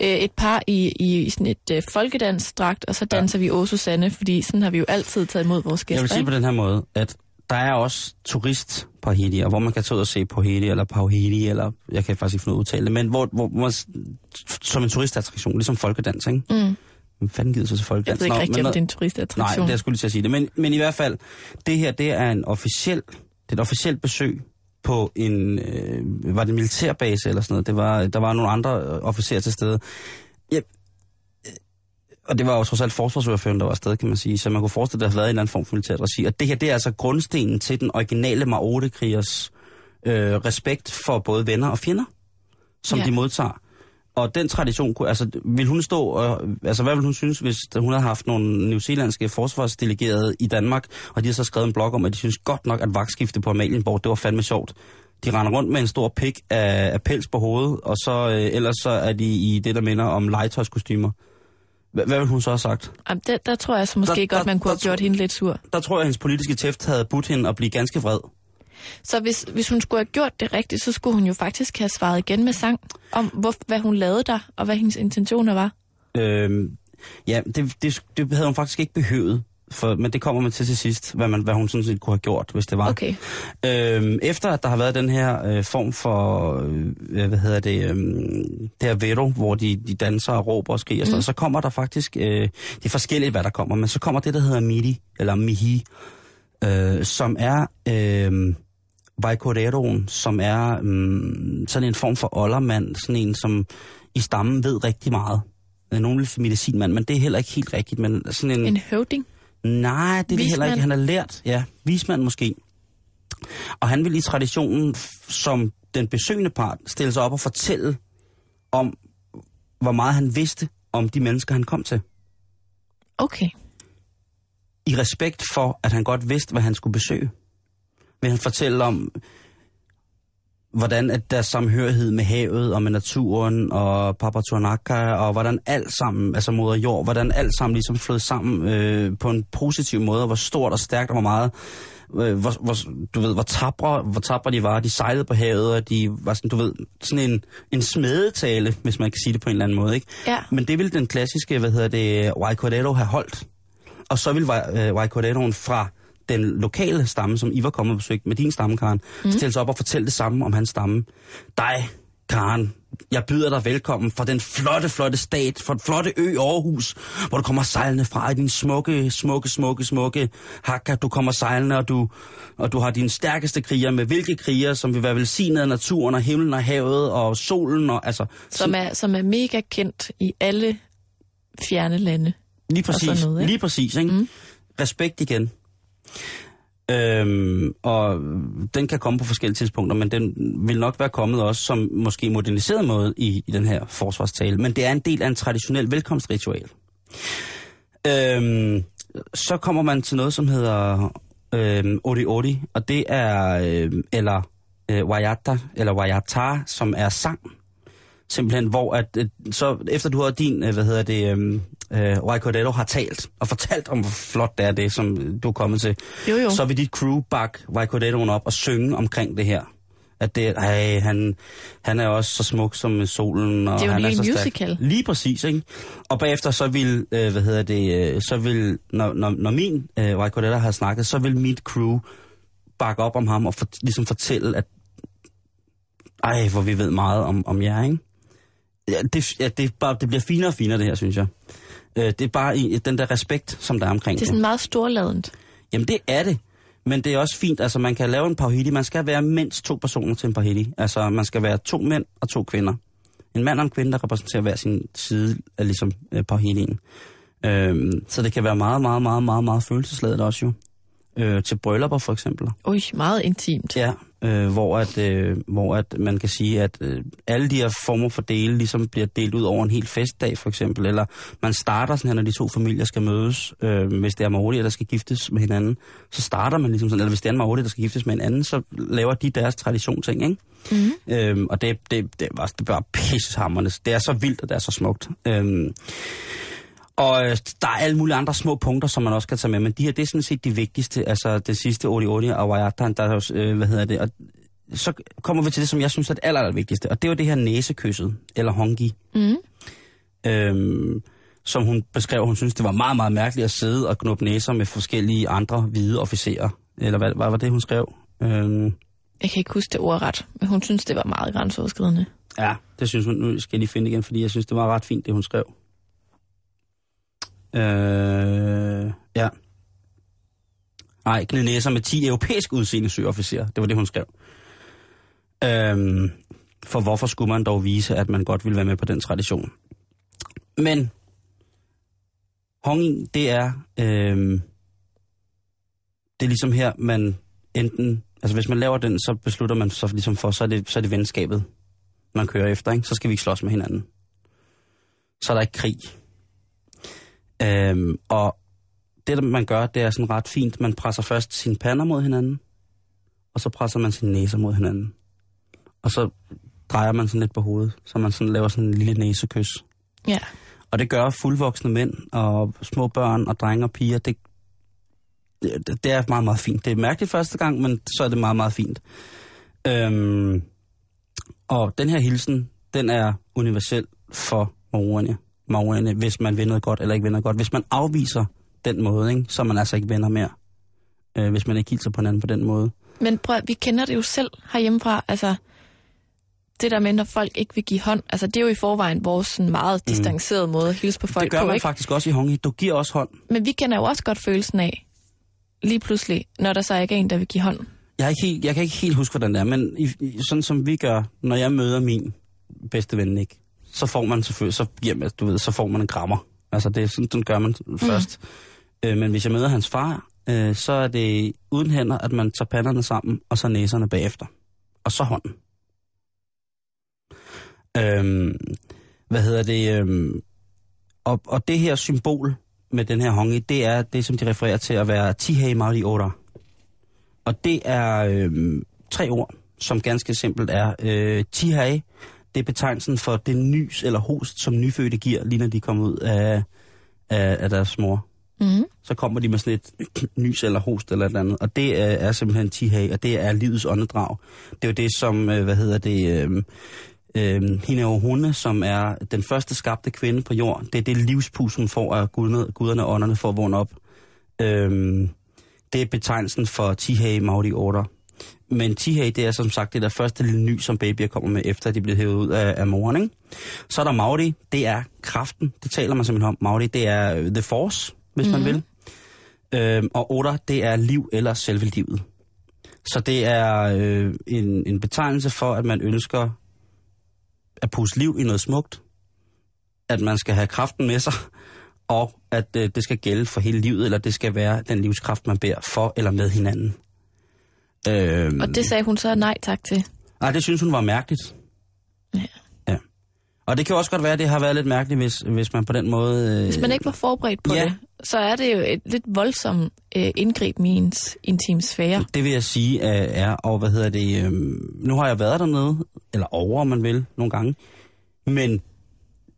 Speaker 2: øh, et par i, i, i sådan et øh, folkedansdragt, og så danser ja. vi Åh Susanne, fordi sådan har vi jo altid taget imod vores
Speaker 4: Jeg vil
Speaker 2: gæster.
Speaker 4: sige på den her måde, at der er også turist Pahedi, hvor man kan tage ud og se Pahedi, eller Pahedi, eller jeg kan faktisk ikke finde ud af at udtale det, men hvor, hvor, hvor man, som en turistattraktion, ligesom folkedans, ikke?
Speaker 2: Mm.
Speaker 4: Hvem fanden gider sig til
Speaker 2: Jeg
Speaker 4: folkedans?
Speaker 2: ved ikke rigtigt, om det er en
Speaker 4: Nej,
Speaker 2: turistattraktion.
Speaker 4: det er jeg skulle lige til at sige det. Men, men i hvert fald, det her, det er en officiel, det er et officielt besøg på en, øh, var det en militærbase eller sådan noget? Det var, der var nogle andre øh, officerer til stede. Ja, øh, og det var jo trods alt forsvarsordføreren, der var afsted, kan man sige. Så man kunne forestille, at der havde været en eller anden form for militært regi. Og det her, det er altså grundstenen til den originale Maote-krigers øh, respekt for både venner og fjender, som
Speaker 2: ja.
Speaker 4: de modtager. Og den tradition, kunne- altså vil hun stå, og, altså hvad vil hun synes, hvis hun havde haft nogle newzealandske forsvarsdelegerede i Danmark, og de har så skrevet en blog om, at de synes godt nok, at vagtskifte på Amalienborg, det var fandme sjovt. De render rundt med en stor pik af, af pels på hovedet, og så øh, ellers så er de i det, der minder om legetøjskostymer. Hvad, hvad vil hun så have sagt?
Speaker 2: Jamen, der, der tror jeg så måske
Speaker 4: Der-
Speaker 2: godt,
Speaker 4: der-
Speaker 2: man kunne
Speaker 4: der
Speaker 2: have gjort hende lidt sur.
Speaker 4: Der tror jeg, at hendes politiske tæft havde budt hende at blive ganske vred.
Speaker 2: Så hvis, hvis hun skulle have gjort det rigtigt, så skulle hun jo faktisk have svaret igen med sang om, hvor, hvad hun lavede der, og hvad hendes intentioner var.
Speaker 4: Øhm, ja, det, det, det havde hun faktisk ikke behøvet, for, men det kommer man til til sidst, hvad, man, hvad hun sådan set kunne have gjort, hvis det var.
Speaker 2: Okay.
Speaker 4: Øhm, efter at der har været den her øh, form for, øh, hvad hedder det, øh, det her veto, hvor de, de danser og råber og skriger, mm. så kommer der faktisk, øh, det er forskelligt, hvad der kommer, men så kommer det, der hedder MIDI, eller MIHI, øh, som er øh, Vaikoreroen, som er øh, sådan en form for oldermand, sådan en, som i stammen ved rigtig meget. Nogen vil sige medicinmand, men det er heller ikke helt rigtigt, men sådan en...
Speaker 2: En høvding.
Speaker 4: Nej, det er det heller ikke. Han har lært, ja, vismand måske. Og han vil i traditionen, som den besøgende part, stille sig op og fortælle om, hvor meget han vidste om de mennesker, han kom til.
Speaker 2: Okay.
Speaker 4: I respekt for, at han godt vidste, hvad han skulle besøge. Vil han fortælle om, hvordan at der er samhørighed med havet og med naturen og Papatuanaka, og hvordan alt sammen, altså moder jord, hvordan alt sammen ligesom flød sammen øh, på en positiv måde, og hvor stort og stærkt og hvor meget, øh, hvor, hvor, du ved, hvor tabre, hvor tabre de var. De sejlede på havet, og de var sådan, du ved, sådan en, en smedetale, hvis man kan sige det på en eller anden måde, ikke?
Speaker 2: Ja.
Speaker 4: Men det ville den klassiske, hvad hedder det, Waikordero have holdt. Og så ville øh, Waikoderoen fra den lokale stamme, som I var kommet og besøgt med din stamme, Karen, mm. stille sig op og fortælle det samme om hans stamme. Dig, Karen, jeg byder dig velkommen fra den flotte, flotte stat, fra den flotte ø Aarhus, hvor du kommer sejlende fra i din smukke, smukke, smukke, smukke hakka. Du kommer sejlende, og du, og du har dine stærkeste kriger med hvilke kriger, som vil være velsignet af naturen og himlen og havet og solen. Og, altså,
Speaker 2: Som er, som er mega kendt i alle fjerne lande.
Speaker 4: Lige præcis,
Speaker 2: noget, ikke?
Speaker 4: lige præcis. Ikke? Mm. Respekt igen. Øhm, og den kan komme på forskellige tidspunkter, men den vil nok være kommet også som måske moderniseret måde i, i den her forsvarstale. Men det er en del af en traditionel velkomstritual. Øhm, så kommer man til noget, som hedder øhm, Odi Ori, og det er, øhm, eller øh, Wayata, eller Wayata, som er sang. Simpelthen, hvor at, øh, så efter du har din, øh, hvad hedder det, øh, øh, Waikordero har talt og fortalt om, hvor flot det er det, som du er kommet til,
Speaker 2: Jo, jo.
Speaker 4: så vil dit crew bakke Waikoderoen op og synge omkring det her. At det, ej, han, han er også så smuk som solen. Og
Speaker 2: Det er jo en
Speaker 4: han
Speaker 2: hel
Speaker 4: så stærk.
Speaker 2: musical.
Speaker 4: Lige præcis, ikke? Og bagefter så vil, øh, hvad hedder det, øh, så vil, når, når, når min øh, Waikordero har snakket, så vil mit crew bakke op om ham og for, ligesom fortælle, at ej, hvor vi ved meget om, om jer, ikke? Ja, det, ja, det, er bare, det bliver finere og finere, det her, synes jeg. Øh, det er bare i, den der respekt, som der er omkring
Speaker 2: Det er sådan meget storladent.
Speaker 4: Jamen det er det. Men det er også fint, altså man kan lave en pauhidi. Man skal være mindst to personer til en pauhidi. Altså man skal være to mænd og to kvinder. En mand og en kvinde, der repræsenterer hver sin side af ligesom øh, pauhidien. Øhm, så det kan være meget, meget, meget, meget, meget følelsesladet også jo. Øh, til bryllupper for eksempel.
Speaker 2: Ui, meget intimt.
Speaker 4: Ja, øh, hvor, at, øh, hvor at man kan sige, at øh, alle de her former for dele ligesom bliver delt ud over en hel festdag for eksempel. Eller man starter sådan her, når de to familier skal mødes. Øh, hvis det er Maori, der skal giftes med hinanden, så starter man ligesom sådan. Eller hvis det er en Maori, der skal giftes med en anden, så laver de deres tradition-ting, ikke? Mm. Øhm, og det, det, det, var, det er bare pissehammerende. Det er så vildt, og det er så smukt. Øhm, og øh, der er alle mulige andre små punkter, som man også kan tage med, men de her, det er sådan set de vigtigste. Altså det sidste, Ori Ori og Wayatan, der er øh, hvad hedder det, og så kommer vi til det, som jeg synes er det aller, aller vigtigste, og det var det her næsekysset, eller hongi.
Speaker 2: Mm.
Speaker 4: Øhm, som hun beskrev, hun synes, det var meget, meget mærkeligt at sidde og knuppe næser med forskellige andre hvide officerer. Eller hvad, hvad var det, hun skrev? Øhm,
Speaker 2: Jeg kan ikke huske det ordret, men hun synes, det var meget grænseoverskridende.
Speaker 4: Ja, det synes hun. Nu skal jeg lige finde igen, fordi jeg synes, det var ret fint, det hun skrev. Øh, ja. Nej, gnid næser med 10 europæisk udseende søofficerer. Det var det, hun skrev. Øhm, for hvorfor skulle man dog vise, at man godt ville være med på den tradition? Men Honging, det er, Øhm, det er ligesom her, man enten, altså hvis man laver den, så beslutter man så ligesom for, så er det, så er det venskabet, man kører efter, ikke? så skal vi ikke slås med hinanden. Så er der ikke krig. Øhm, og det, man gør, det er sådan ret fint. Man presser først sine pander mod hinanden, og så presser man sine næser mod hinanden. Og så drejer man sådan lidt på hovedet, så man sådan laver sådan en lille næsekys.
Speaker 2: Ja.
Speaker 4: Og det gør fuldvoksne mænd og små børn og drenge og piger. Det, det, det er meget, meget fint. Det er mærkeligt første gang, men så er det meget, meget fint. Øhm, og den her hilsen, den er universel for maorierne. Maorierne, hvis man vil noget godt eller ikke vil noget godt. Hvis man afviser den måde, ikke, så er man altså ikke venner mere. Øh, hvis man ikke hilser på hinanden på den måde.
Speaker 2: Men prøv, vi kender det jo selv herhjemmefra. Altså, det der med, når folk ikke vil give hånd, altså det er jo i forvejen vores sådan meget distancerede måde at hilse på folk
Speaker 4: Mm. det gør
Speaker 2: på,
Speaker 4: man
Speaker 2: ikke?
Speaker 4: faktisk også i Hongi. Du giver også hånd.
Speaker 2: Men vi kender jo også godt følelsen af, lige pludselig, når der så ikke er en, der vil give hånd.
Speaker 4: Jeg, er ikke helt, jeg kan ikke helt huske, hvordan det er, men i, i, sådan som vi gør, når jeg møder min bedste ven, ikke, så får man selvfølgelig, så, jamen, du ved, så får man en krammer. Altså, det er sådan, den gør man mm. først. Øh, men hvis jeg møder hans far, øh, så er det uden hænder, at man tager panderne sammen, og så næserne bagefter. Og så hånden. Øhm, hvad hedder det? Øhm, og, og det her symbol med den her hongi, det er det, som de refererer til at være Tihei Maori Ora. Og det er øhm, tre ord, som ganske simpelt er øh, Tihai. Det er betegnelsen for det nys eller host, som nyfødte giver, lige når de kommer ud af, af, af deres mor.
Speaker 2: Mm.
Speaker 4: Så kommer de med sådan et nys eller host eller et eller andet. Og det er, er simpelthen Tihai, og det er livets åndedrag. Det er jo det, som, øh, hvad hedder det, øh, øh, hende og hunde, som er den første skabte kvinde på jord. Det er det livspus, hun får af guderne, guderne og ånderne for at vågne op. Øh, det er betegnelsen for Tihai Maudi Order. Men Tihai, det er som sagt det der første lille ny, som babyer kommer med, efter de bliver hævet ud af, af moren. Ikke? Så er der Maudi, det er kraften. Det taler man simpelthen om. Maudi, det er øh, The Force, hvis mm-hmm. man vil. Øhm, og Order, det er liv eller selve livet. Så det er øh, en, en betegnelse for, at man ønsker at puste liv i noget smukt. At man skal have kraften med sig. Og at øh, det skal gælde for hele livet, eller det skal være den livskraft, man bærer for eller med hinanden. Øhm,
Speaker 2: Og det sagde hun så nej tak til.
Speaker 4: Nej, det synes hun var mærkeligt.
Speaker 2: Ja.
Speaker 4: Ja. Og det kan også godt være, at det har været lidt mærkeligt, hvis, hvis man på den måde... Øh,
Speaker 2: Hvis man ikke var forberedt på
Speaker 4: Ja.
Speaker 2: det, så er det jo et lidt voldsomt øh, indgreb i ens intim sfære.
Speaker 4: Det vil jeg sige øh, er, og hvad hedder det, øh, nu har jeg været dernede, eller over, om man vil, nogle gange, men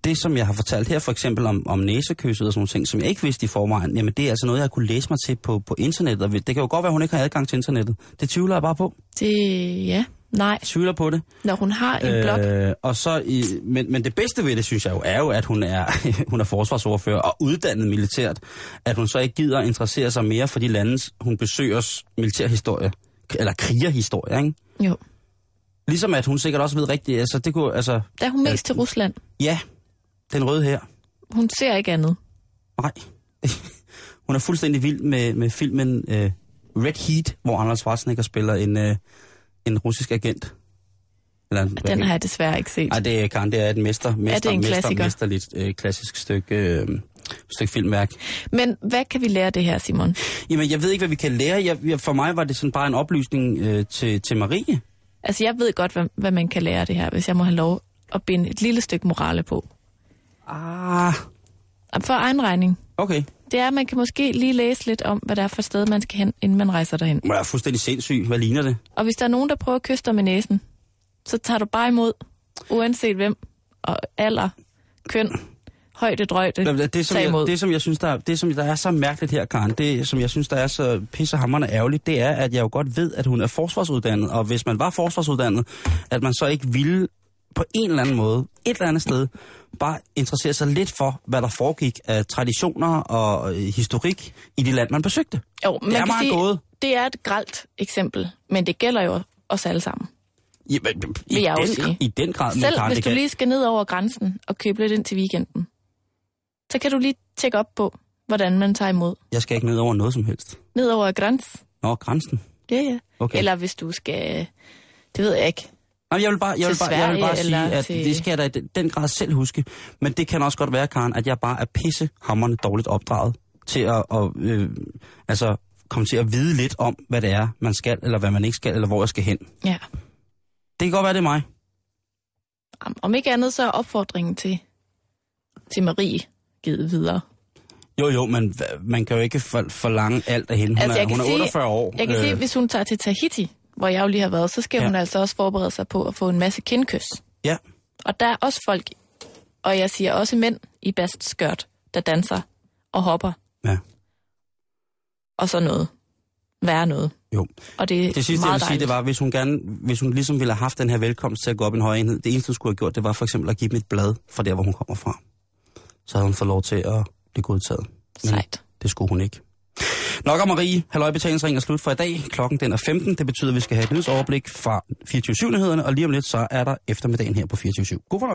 Speaker 4: det, som jeg har fortalt her, for eksempel om, om næsekysset og sådan nogle ting, som jeg ikke vidste i forvejen, jamen det er altså noget, jeg kunne læse mig til på, på internettet. Og Det kan jo godt være, at hun ikke har adgang til internettet. Det tvivler jeg bare på.
Speaker 2: Det, ja, nej.
Speaker 4: Tvivler på det.
Speaker 2: Når hun har en blog,
Speaker 4: Øh, og så i, men, men det bedste ved det, synes jeg jo, er jo, at hun er, hun er forsvarsordfører og uddannet militært. At hun så ikke gider at interessere sig mere for de landes, hun besøgers militærhistorie. Eller krigerhistorie, ikke?
Speaker 2: jo.
Speaker 4: Ligesom at hun sikkert også ved rigtigt, altså det kunne, altså,
Speaker 2: Der er hun mest til Rusland.
Speaker 4: ja, den røde her.
Speaker 2: Hun ser ikke andet.
Speaker 4: Nej. hun er fuldstændig vild med, med filmen øh, Red Heat, hvor Arnold Schwarzenegger spiller en, øh, en russisk agent. Eller en,
Speaker 2: Den har jeg desværre ikke set.
Speaker 4: Nej, det er Karen, det er et mester, mester,
Speaker 2: det en
Speaker 4: mester,
Speaker 2: klassiker?
Speaker 4: mesterligt øh, klassisk stykke, øh, stykke filmværk.
Speaker 2: Men hvad kan vi lære det her, Simon?
Speaker 4: Jamen, jeg ved ikke, hvad vi kan lære. Jeg, jeg, for mig var det sådan bare en oplysning øh, til, til Marie.
Speaker 2: Altså, jeg ved godt, hvad, hvad man kan lære det her, hvis jeg må have lov at binde et lille stykke morale på.
Speaker 4: Ah,
Speaker 2: For egen regning.
Speaker 4: okay.
Speaker 2: Det er, at man kan måske lige læse lidt om, hvad det er for sted, man skal hen, inden man rejser derhen.
Speaker 4: Jeg er fuldstændig sindssyg. Hvad ligner det?
Speaker 2: Og hvis der er nogen, der prøver at kysse dig med næsen, så tager du bare imod, uanset hvem, og alder, køn, højde, drøjde,
Speaker 4: Det, det, som jeg, det, som jeg synes, der, er- det, som der er så mærkeligt her, Karen, det, som jeg synes, der er så pissehammerende ærgerligt, det er, at jeg jo godt ved, at hun er forsvarsuddannet. Og hvis man var forsvarsuddannet, at man så ikke ville på en eller anden måde, et eller andet sted, bare interessere sig lidt for, hvad der foregik af traditioner og øh, historik i de land, man besøgte.
Speaker 2: Jo, man
Speaker 4: det er meget
Speaker 2: sige,
Speaker 4: gået.
Speaker 2: det er et gralt eksempel, men det gælder jo os alle sammen.
Speaker 4: Jamen, i,
Speaker 2: jeg
Speaker 4: den,
Speaker 2: sige.
Speaker 4: I den grad, men
Speaker 2: Selv
Speaker 4: Karen,
Speaker 2: hvis
Speaker 4: det
Speaker 2: du lige skal ned over grænsen og købe lidt ind til weekenden, så kan du lige tjekke op på, hvordan man tager imod.
Speaker 4: jeg skal ikke ned over noget som helst.
Speaker 2: Ned over græns.
Speaker 4: Nå, grænsen.
Speaker 2: Ja, ja.
Speaker 4: Okay.
Speaker 2: Eller hvis du skal, det ved jeg ikke.
Speaker 4: Jamen, jeg vil bare, jeg vil bare, jeg vil bare sige, at
Speaker 2: til-
Speaker 4: det skal jeg da i den- grad selv huske. Men det kan også godt være, Karen, at jeg bare er pisse hammerne dårligt opdraget til at, og, øh, altså, komme til at vide lidt om, hvad det er, man skal, eller hvad man ikke skal, eller hvor jeg skal hen.
Speaker 2: Ja.
Speaker 4: Det kan godt være, det er mig.
Speaker 2: Om- ikke andet, så er opfordringen til, til Marie givet videre.
Speaker 4: Jo, jo, men man kan jo ikke for, forlange alt af hende. Hun,
Speaker 2: Altså,
Speaker 4: er, hun er
Speaker 2: sige-
Speaker 4: 48 år.
Speaker 2: Jeg kan
Speaker 4: Øh,
Speaker 2: se, hvis hun tager til Tahiti, hvor jeg jo lige har været, så skal
Speaker 4: Ja.
Speaker 2: hun altså også forberede sig på at få en masse kindkys.
Speaker 4: Ja,
Speaker 2: Og der er også folk, og jeg siger også mænd i bast skørt, der danser og hopper
Speaker 4: ja.
Speaker 2: og så noget. Være noget.
Speaker 4: Jo.
Speaker 2: Og det er
Speaker 4: Det sidste, jeg vil sige, det var, hvis hun, gerne, hvis hun ligesom ville have haft den her velkomst til at gå op i en højere enhed, det eneste, hun skulle have gjort, det var for eksempel at give dem et blad fra der, hvor hun kommer fra. Så havde hun fået lov til at blive godtaget. Men
Speaker 2: Sejt.
Speaker 4: Det skulle hun ikke. Nok om Marie. Halløj betalingsring er slut for i dag. Klokken den er 15. Det betyder, at vi skal have et nyhedsoverblik fra 24-7-nyhederne, og lige om lidt så er der eftermiddagen her på 24-7. God fornøjelse.